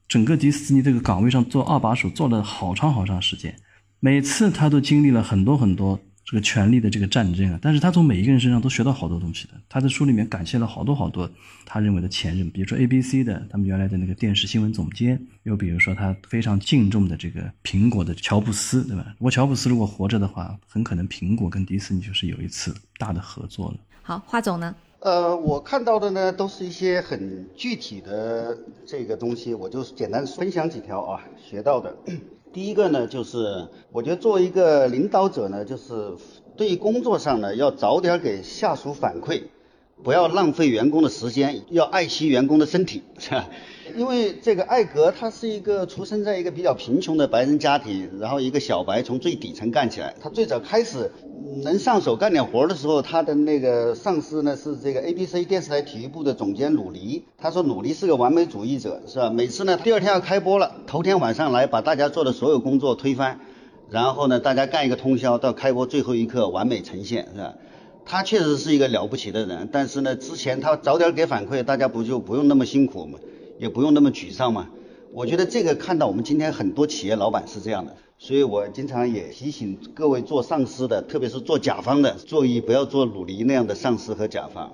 整个迪士尼这个岗位上做二把手做了好长好长时间，每次他都经历了很多很多。这个权力的这个战争啊，但是他从每一个人身上都学到好多东西的。他的书里面感谢了好多好多他认为的前任，比如说 A B C 的他们原来的那个电视新闻总监，又比如说他非常敬重的这个苹果的乔布斯，对吧？如果乔布斯如果活着的话，很可能苹果跟迪士尼就是有一次大的合作了。好，华总呢？呃，我看到的呢都是一些很具体的这个东西，我就简单分享几条啊，学到的。第一个呢，就是我觉得作为一个领导者呢，就是对于工作上呢，要早点给下属反馈，不要浪费员工的时间，要爱惜员工的身体，是吧？因为这个艾格他是一个出生在一个比较贫穷的白人家庭，然后一个小白从最底层干起来。他最早开始能上手干点活的时候，他的那个上司呢是这个 ABC 电视台体育部的总监鲁尼。他说鲁尼是个完美主义者，是吧？每次呢第二天要开播了，头天晚上来把大家做的所有工作推翻，然后呢大家干一个通宵，到开播最后一刻完美呈现，是吧？他确实是一个了不起的人，但是呢之前他早点给反馈，大家不就不用那么辛苦吗？也不用那么沮丧嘛，我觉得这个看到我们今天很多企业老板是这样的，所以我经常也提醒各位做上司的，特别是做甲方的，注意不要做鲁尼那样的上司和甲方。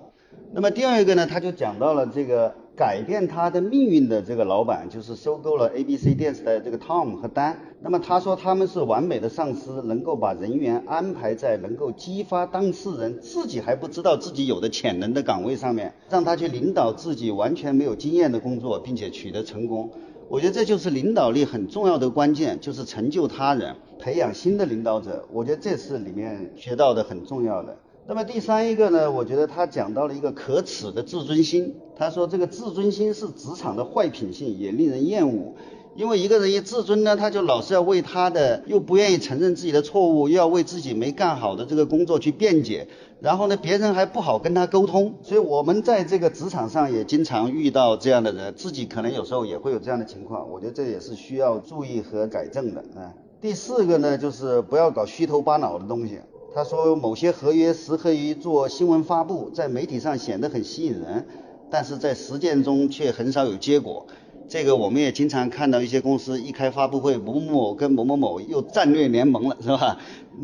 那么第二个呢，他就讲到了这个改变他的命运的这个老板，就是收购了 ABC 电视的这个 Tom 和丹。那么他说他们是完美的上司，能够把人员安排在能够激发当事人自己还不知道自己有的潜能的岗位上面，让他去领导自己完全没有经验的工作，并且取得成功。我觉得这就是领导力很重要的关键，就是成就他人，培养新的领导者。我觉得这是里面学到的很重要的。那么第三一个呢，我觉得他讲到了一个可耻的自尊心。他说这个自尊心是职场的坏品性，也令人厌恶。因为一个人一自尊呢，他就老是要为他的又不愿意承认自己的错误，又要为自己没干好的这个工作去辩解。然后呢，别人还不好跟他沟通。所以我们在这个职场上也经常遇到这样的人，自己可能有时候也会有这样的情况。我觉得这也是需要注意和改正的啊。第四个呢，就是不要搞虚头巴脑的东西。他说，某些合约适合于做新闻发布，在媒体上显得很吸引人，但是在实践中却很少有结果。这个我们也经常看到一些公司一开发布会，某某某跟某某某又战略联盟了，是吧？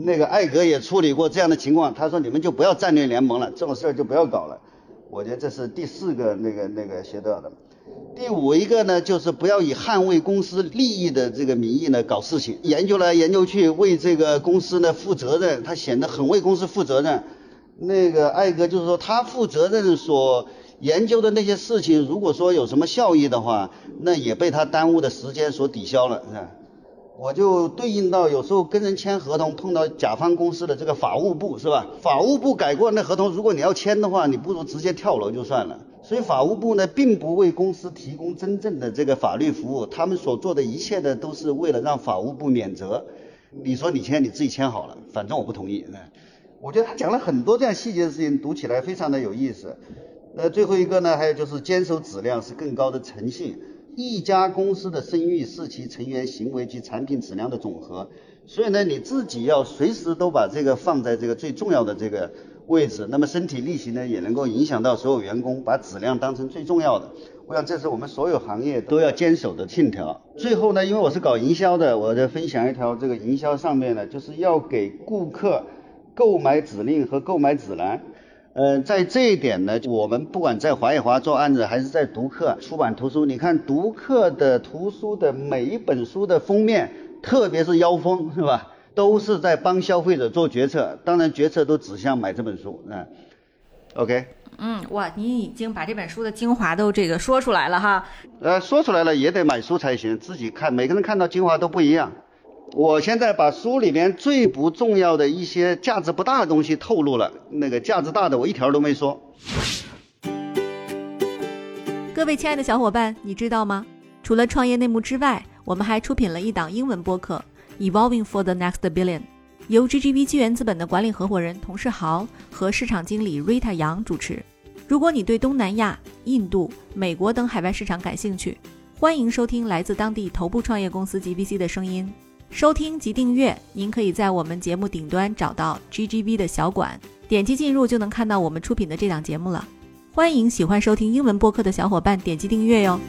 那个艾格也处理过这样的情况，他说你们就不要战略联盟了，这种事儿就不要搞了。我觉得这是第四个那个那个学到的。第五一个呢，就是不要以捍卫公司利益的这个名义呢搞事情，研究来研究去为这个公司呢负责任，他显得很为公司负责任。那个艾格就是说他负责任所研究的那些事情，如果说有什么效益的话，那也被他耽误的时间所抵消了，是吧？我就对应到有时候跟人签合同碰到甲方公司的这个法务部是吧？法务部改过那合同，如果你要签的话，你不如直接跳楼就算了。所以法务部呢，并不为公司提供真正的这个法律服务，他们所做的一切呢，都是为了让法务部免责。你说你签你自己签好了，反正我不同意。我觉得他讲了很多这样细节的事情，读起来非常的有意思。那最后一个呢，还有就是坚守质量是更高的诚信。一家公司的声誉是其成员行为及产品质量的总和，所以呢，你自己要随时都把这个放在这个最重要的这个位置。那么身体力行呢，也能够影响到所有员工把质量当成最重要的。我想这是我们所有行业都要坚守的信条。最后呢，因为我是搞营销的，我再分享一条这个营销上面呢，就是要给顾客购买指令和购买指南。呃，在这一点呢，我们不管在华野华做案子，还是在读客出版图书，你看读客的图书的每一本书的封面，特别是腰封，是吧？都是在帮消费者做决策，当然决策都指向买这本书，嗯，OK。嗯，哇，你已经把这本书的精华都这个说出来了哈。呃，说出来了也得买书才行，自己看，每个人看到精华都不一样。我现在把书里面最不重要的一些价值不大的东西透露了，那个价值大的我一条都没说。各位亲爱的小伙伴，你知道吗？除了创业内幕之外，我们还出品了一档英文播客《Evolving for the Next Billion》，由 GGV 纪元资本的管理合伙人童世豪和市场经理 Rita 杨主持。如果你对东南亚、印度、美国等海外市场感兴趣，欢迎收听来自当地头部创业公司 GVC 的声音。收听及订阅，您可以在我们节目顶端找到 GGV 的小馆，点击进入就能看到我们出品的这档节目了。欢迎喜欢收听英文播客的小伙伴点击订阅哟。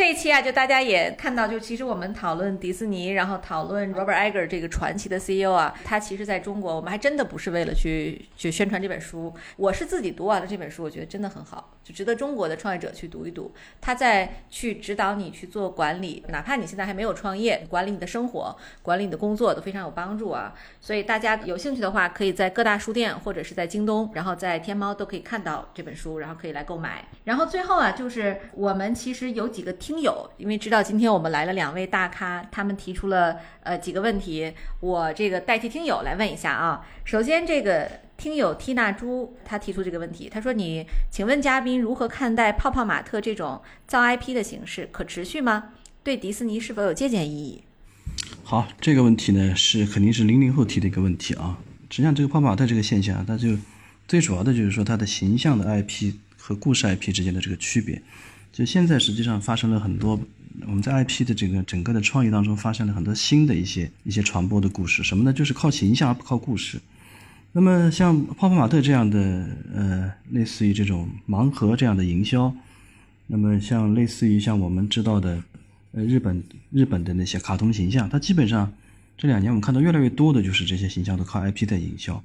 这一期啊，就大家也看到，就其实我们讨论迪士尼，然后讨论 Robert Iger 这个传奇的 CEO 啊，他其实在中国，我们还真的不是为了去去宣传这本书。我是自己读完了这本书，我觉得真的很好，就值得中国的创业者去读一读。他在去指导你去做管理，哪怕你现在还没有创业，管理你的生活、管理你的工作都非常有帮助啊。所以大家有兴趣的话，可以在各大书店或者是在京东，然后在天猫都可以看到这本书，然后可以来购买。然后最后啊，就是我们其实有几个听听友，因为知道今天我们来了两位大咖，他们提出了呃几个问题，我这个代替听友来问一下啊。首先，这个听友缇娜朱他提出这个问题，他说：“你请问嘉宾如何看待泡泡玛特这种造 IP 的形式，可持续吗？对迪士尼是否有借鉴意义？”好，这个问题呢是肯定是零零后提的一个问题啊。实际上，这个泡泡玛特这个现象，它就最主要的就是说它的形象的 IP 和故事 IP 之间的这个区别。就现在实际上发生了很多，我们在 IP 的这个整个的创意当中发生了很多新的一些一些传播的故事，什么呢？就是靠形象而不靠故事。那么像泡泡玛特这样的，呃，类似于这种盲盒这样的营销，那么像类似于像我们知道的，呃，日本日本的那些卡通形象，它基本上这两年我们看到越来越多的就是这些形象都靠 IP 在营销，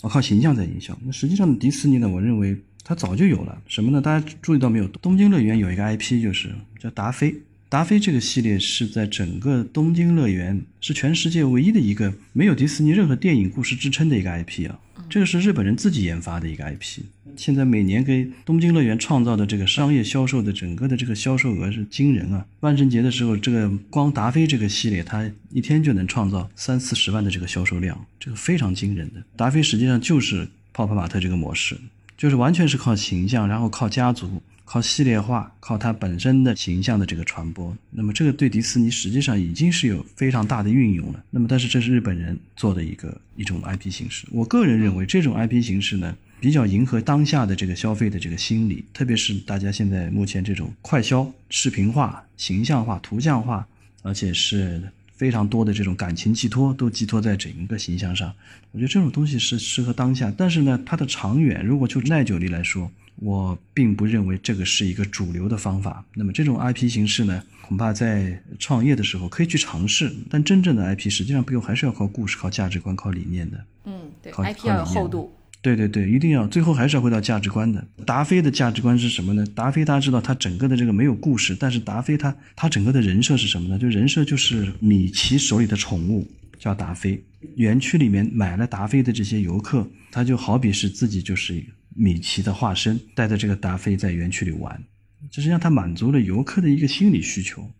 啊，靠形象在营销。那实际上迪士尼呢，我认为。它早就有了什么呢？大家注意到没有？东京乐园有一个 IP，就是叫达菲。达菲这个系列是在整个东京乐园是全世界唯一的一个没有迪士尼任何电影故事支撑的一个 IP 啊。这个是日本人自己研发的一个 IP。现在每年给东京乐园创造的这个商业销售的整个的这个销售额是惊人啊！万圣节的时候，这个光达菲这个系列，它一天就能创造三四十万的这个销售量，这个非常惊人的。达菲实际上就是泡泡玛特这个模式。就是完全是靠形象，然后靠家族，靠系列化，靠它本身的形象的这个传播。那么这个对迪士尼实际上已经是有非常大的运用了。那么但是这是日本人做的一个一种 IP 形式。我个人认为这种 IP 形式呢，比较迎合当下的这个消费的这个心理，特别是大家现在目前这种快消、视频化、形象化、图像化，而且是。非常多的这种感情寄托都寄托在整个形象上。我觉得这种东西是适合当下，但是呢，它的长远，如果就耐久力来说，我并不认为这个是一个主流的方法。那么这种 IP 形式呢，恐怕在创业的时候可以去尝试，但真正的 IP 实际上背后还是要靠故事、靠价值观、靠理念的。嗯，对靠，IP 要有厚度。对对对，一定要最后还是要回到价值观的。达菲的价值观是什么呢？达菲大家知道，他整个的这个没有故事，但是达菲他他整个的人设是什么呢？就人设就是米奇手里的宠物叫达菲。园区里面买了达菲的这些游客，他就好比是自己就是米奇的化身，带着这个达菲在园区里玩，这实际上他满足了游客的一个心理需求。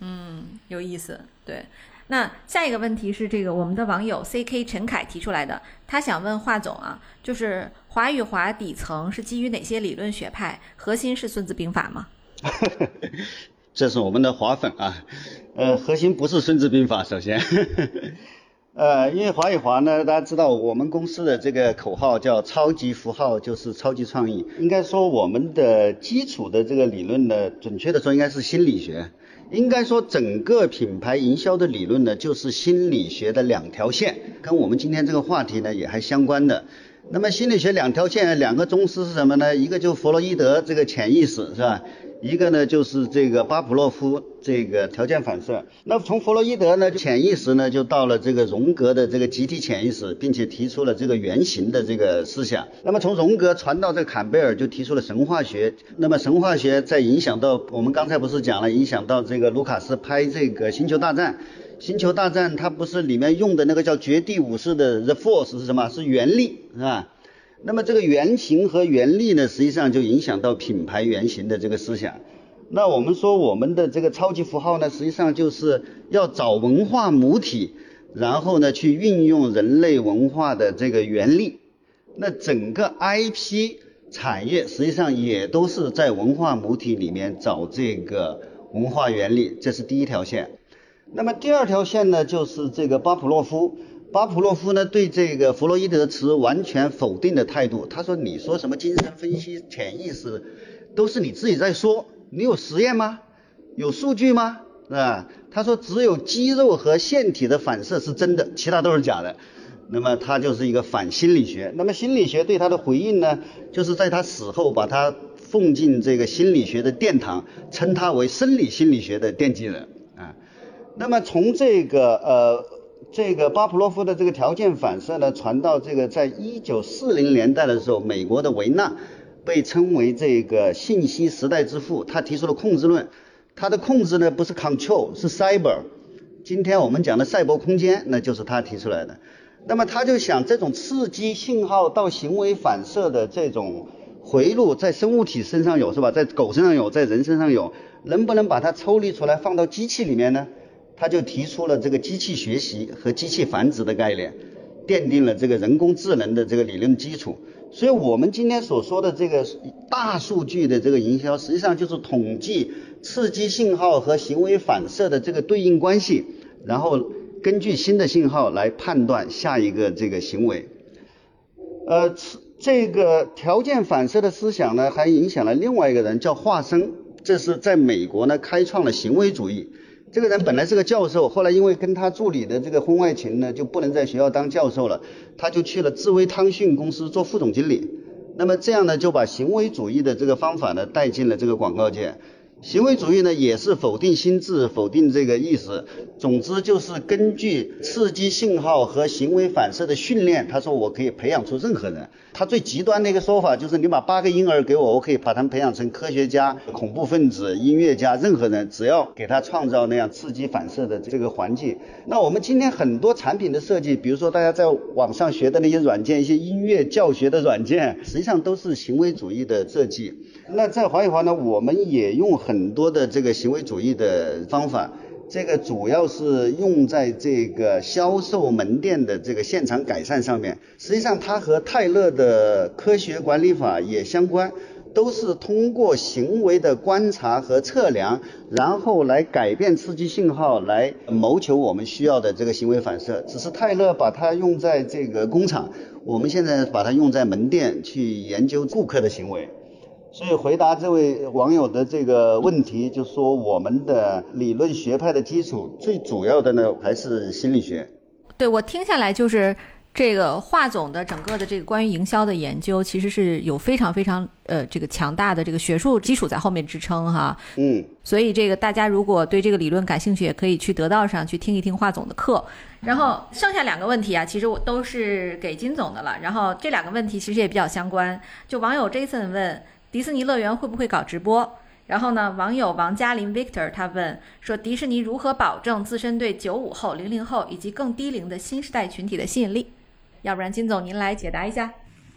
嗯，有意思。对，那下一个问题是这个我们的网友 C K 陈凯提出来的，他想问华总啊，就是华与华底层是基于哪些理论学派？核心是《孙子兵法》吗？这是我们的华粉啊，呃，核心不是《孙子兵法》，首先，呃，因为华与华呢，大家知道我们公司的这个口号叫“超级符号就是超级创意”，应该说我们的基础的这个理论呢，准确的说应该是心理学，应该说整个品牌营销的理论呢，就是心理学的两条线，跟我们今天这个话题呢也还相关的。那么心理学两条线，两个宗师是什么呢？一个就弗洛伊德这个潜意识是吧？一个呢就是这个巴甫洛夫这个条件反射。那从弗洛伊德呢潜意识呢就到了这个荣格的这个集体潜意识，并且提出了这个原型的这个思想。那么从荣格传到这坎贝尔就提出了神话学。那么神话学再影响到我们刚才不是讲了，影响到这个卢卡斯拍这个星球大战。星球大战它不是里面用的那个叫绝地武士的 The Force 是什么？是原力是吧？那么这个原型和原力呢，实际上就影响到品牌原型的这个思想。那我们说我们的这个超级符号呢，实际上就是要找文化母体，然后呢去运用人类文化的这个原力。那整个 IP 产业实际上也都是在文化母体里面找这个文化原力，这是第一条线。那么第二条线呢，就是这个巴甫洛夫。巴甫洛夫呢，对这个弗洛伊德持完全否定的态度。他说：“你说什么精神分析、潜意识，都是你自己在说。你有实验吗？有数据吗？啊？”他说：“只有肌肉和腺体的反射是真的，其他都是假的。”那么他就是一个反心理学。那么心理学对他的回应呢，就是在他死后把他奉进这个心理学的殿堂，称他为生理心理学的奠基人啊。那么从这个呃。这个巴甫洛夫的这个条件反射呢，传到这个在一九四零年代的时候，美国的维纳被称为这个信息时代之父，他提出了控制论。他的控制呢不是 control，是 cyber。今天我们讲的赛博空间，那就是他提出来的。那么他就想，这种刺激信号到行为反射的这种回路，在生物体身上有是吧？在狗身上有，在人身上有，能不能把它抽离出来，放到机器里面呢？他就提出了这个机器学习和机器繁殖的概念，奠定了这个人工智能的这个理论基础。所以，我们今天所说的这个大数据的这个营销，实际上就是统计刺激信号和行为反射的这个对应关系，然后根据新的信号来判断下一个这个行为。呃，这个条件反射的思想呢，还影响了另外一个人，叫华生，这是在美国呢开创了行为主义。这个人本来是个教授，后来因为跟他助理的这个婚外情呢，就不能在学校当教授了，他就去了智威汤逊公司做副总经理。那么这样呢，就把行为主义的这个方法呢带进了这个广告界。行为主义呢，也是否定心智，否定这个意识。总之就是根据刺激信号和行为反射的训练，他说我可以培养出任何人。他最极端的一个说法就是，你把八个婴儿给我，我可以把他们培养成科学家、恐怖分子、音乐家，任何人，只要给他创造那样刺激反射的这个环境。那我们今天很多产品的设计，比如说大家在网上学的那些软件，一些音乐教学的软件，实际上都是行为主义的设计。那在华与华呢，我们也用很多的这个行为主义的方法，这个主要是用在这个销售门店的这个现场改善上面。实际上，它和泰勒的科学管理法也相关，都是通过行为的观察和测量，然后来改变刺激信号，来谋求我们需要的这个行为反射。只是泰勒把它用在这个工厂，我们现在把它用在门店去研究顾客的行为。所以回答这位网友的这个问题，就说我们的理论学派的基础最主要的呢还是心理学。对我听下来就是这个华总的整个的这个关于营销的研究，其实是有非常非常呃这个强大的这个学术基础在后面支撑哈。嗯，所以这个大家如果对这个理论感兴趣，也可以去得道上去听一听华总的课。然后剩下两个问题啊，其实我都是给金总的了。然后这两个问题其实也比较相关。就网友 Jason 问迪士尼乐园会不会搞直播？然后呢，网友王嘉林 Victor 他问说，迪士尼如何保证自身对九五后、零零后以及更低龄的新时代群体的吸引力？要不然金总您来解答一下。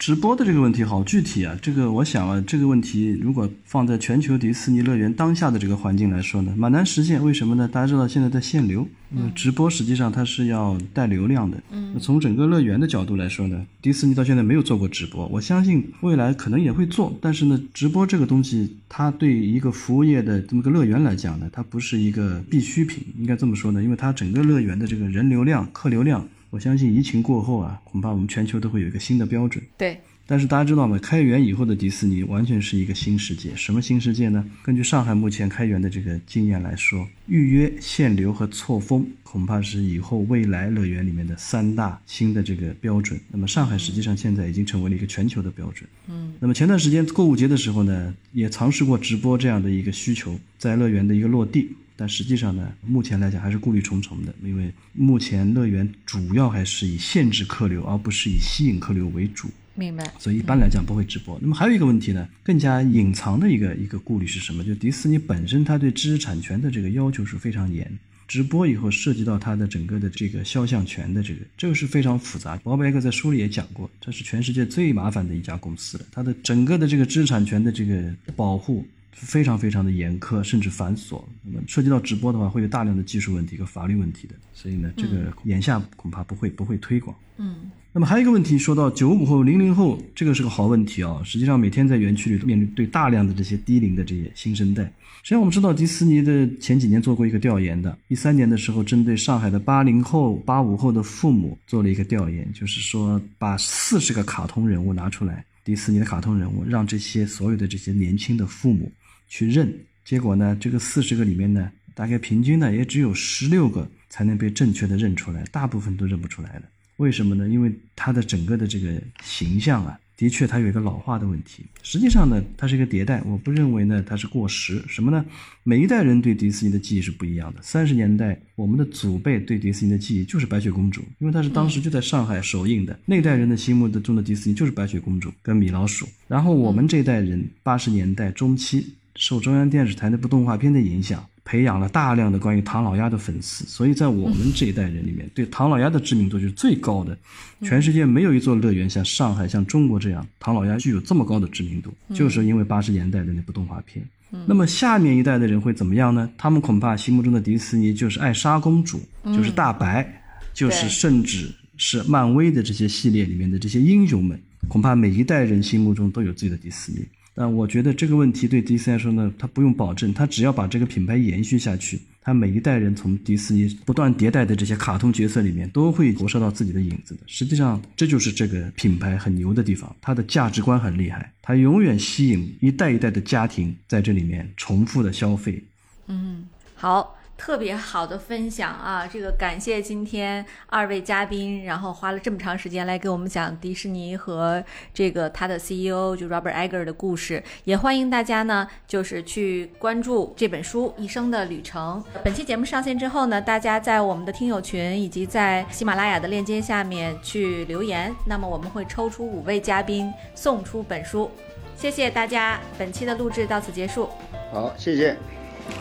直播的这个问题好具体啊！这个我想啊，这个问题如果放在全球迪士尼乐园当下的这个环境来说呢，蛮难实现。为什么呢？大家知道现在在限流，嗯，直播实际上它是要带流量的。嗯，从整个乐园的角度来说呢，迪士尼到现在没有做过直播，我相信未来可能也会做。但是呢，直播这个东西，它对一个服务业的这么个乐园来讲呢，它不是一个必需品，应该这么说呢，因为它整个乐园的这个人流量、客流量。我相信疫情过后啊，恐怕我们全球都会有一个新的标准。对，但是大家知道吗？开园以后的迪士尼完全是一个新世界。什么新世界呢？根据上海目前开园的这个经验来说，预约、限流和错峰恐怕是以后未来乐园里面的三大新的这个标准。那么上海实际上现在已经成为了一个全球的标准。嗯。那么前段时间购物节的时候呢，也尝试过直播这样的一个需求，在乐园的一个落地。但实际上呢，目前来讲还是顾虑重重的，因为目前乐园主要还是以限制客流，而不是以吸引客流为主。明白。所以一般来讲不会直播。那么还有一个问题呢，更加隐藏的一个一个顾虑是什么？就迪士尼本身它对知识产权的这个要求是非常严，直播以后涉及到它的整个的这个肖像权的这个，这个是非常复杂。鲍勃艾格在书里也讲过，这是全世界最麻烦的一家公司了，它的整个的这个知识产权的这个保护。非常非常的严苛，甚至繁琐。那么涉及到直播的话，会有大量的技术问题和法律问题的。所以呢，这个眼下恐怕不会不会推广。嗯。那么还有一个问题，说到九五后、零零后，这个是个好问题啊。实际上，每天在园区里面对大量的这些低龄的这些新生代。实际上，我们知道迪士尼的前几年做过一个调研的，一三年的时候，针对上海的八零后、八五后的父母做了一个调研，就是说把四十个卡通人物拿出来，迪士尼的卡通人物，让这些所有的这些年轻的父母。去认，结果呢？这个四十个里面呢，大概平均呢也只有十六个才能被正确的认出来，大部分都认不出来的。为什么呢？因为它的整个的这个形象啊。的确，它有一个老化的问题。实际上呢，它是一个迭代。我不认为呢，它是过时。什么呢？每一代人对迪士尼的记忆是不一样的。三十年代，我们的祖辈对迪士尼的记忆就是白雪公主，因为它是当时就在上海首映的。那代人的心目中的迪士尼就是白雪公主跟米老鼠。然后我们这一代人，八十年代中期受中央电视台那部动画片的影响。培养了大量的关于唐老鸭的粉丝，所以在我们这一代人里面，对唐老鸭的知名度就是最高的。全世界没有一座乐园像上海、像中国这样，唐老鸭具有这么高的知名度，就是因为八十年代的那部动画片。那么下面一代的人会怎么样呢？他们恐怕心目中的迪士尼就是艾莎公主，就是大白，就是甚至是漫威的这些系列里面的这些英雄们。恐怕每一代人心目中都有自己的迪士尼。但我觉得这个问题对迪士尼来说呢，它不用保证，它只要把这个品牌延续下去，它每一代人从迪士尼不断迭代的这些卡通角色里面，都会投射到自己的影子的。实际上，这就是这个品牌很牛的地方，它的价值观很厉害，它永远吸引一代一代的家庭在这里面重复的消费。嗯，好。特别好的分享啊！这个感谢今天二位嘉宾，然后花了这么长时间来给我们讲迪士尼和这个他的 CEO 就 Robert Iger 的故事。也欢迎大家呢，就是去关注这本书《一生的旅程》。本期节目上线之后呢，大家在我们的听友群以及在喜马拉雅的链接下面去留言，那么我们会抽出五位嘉宾送出本书。谢谢大家，本期的录制到此结束。好，谢谢。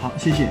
好谢谢。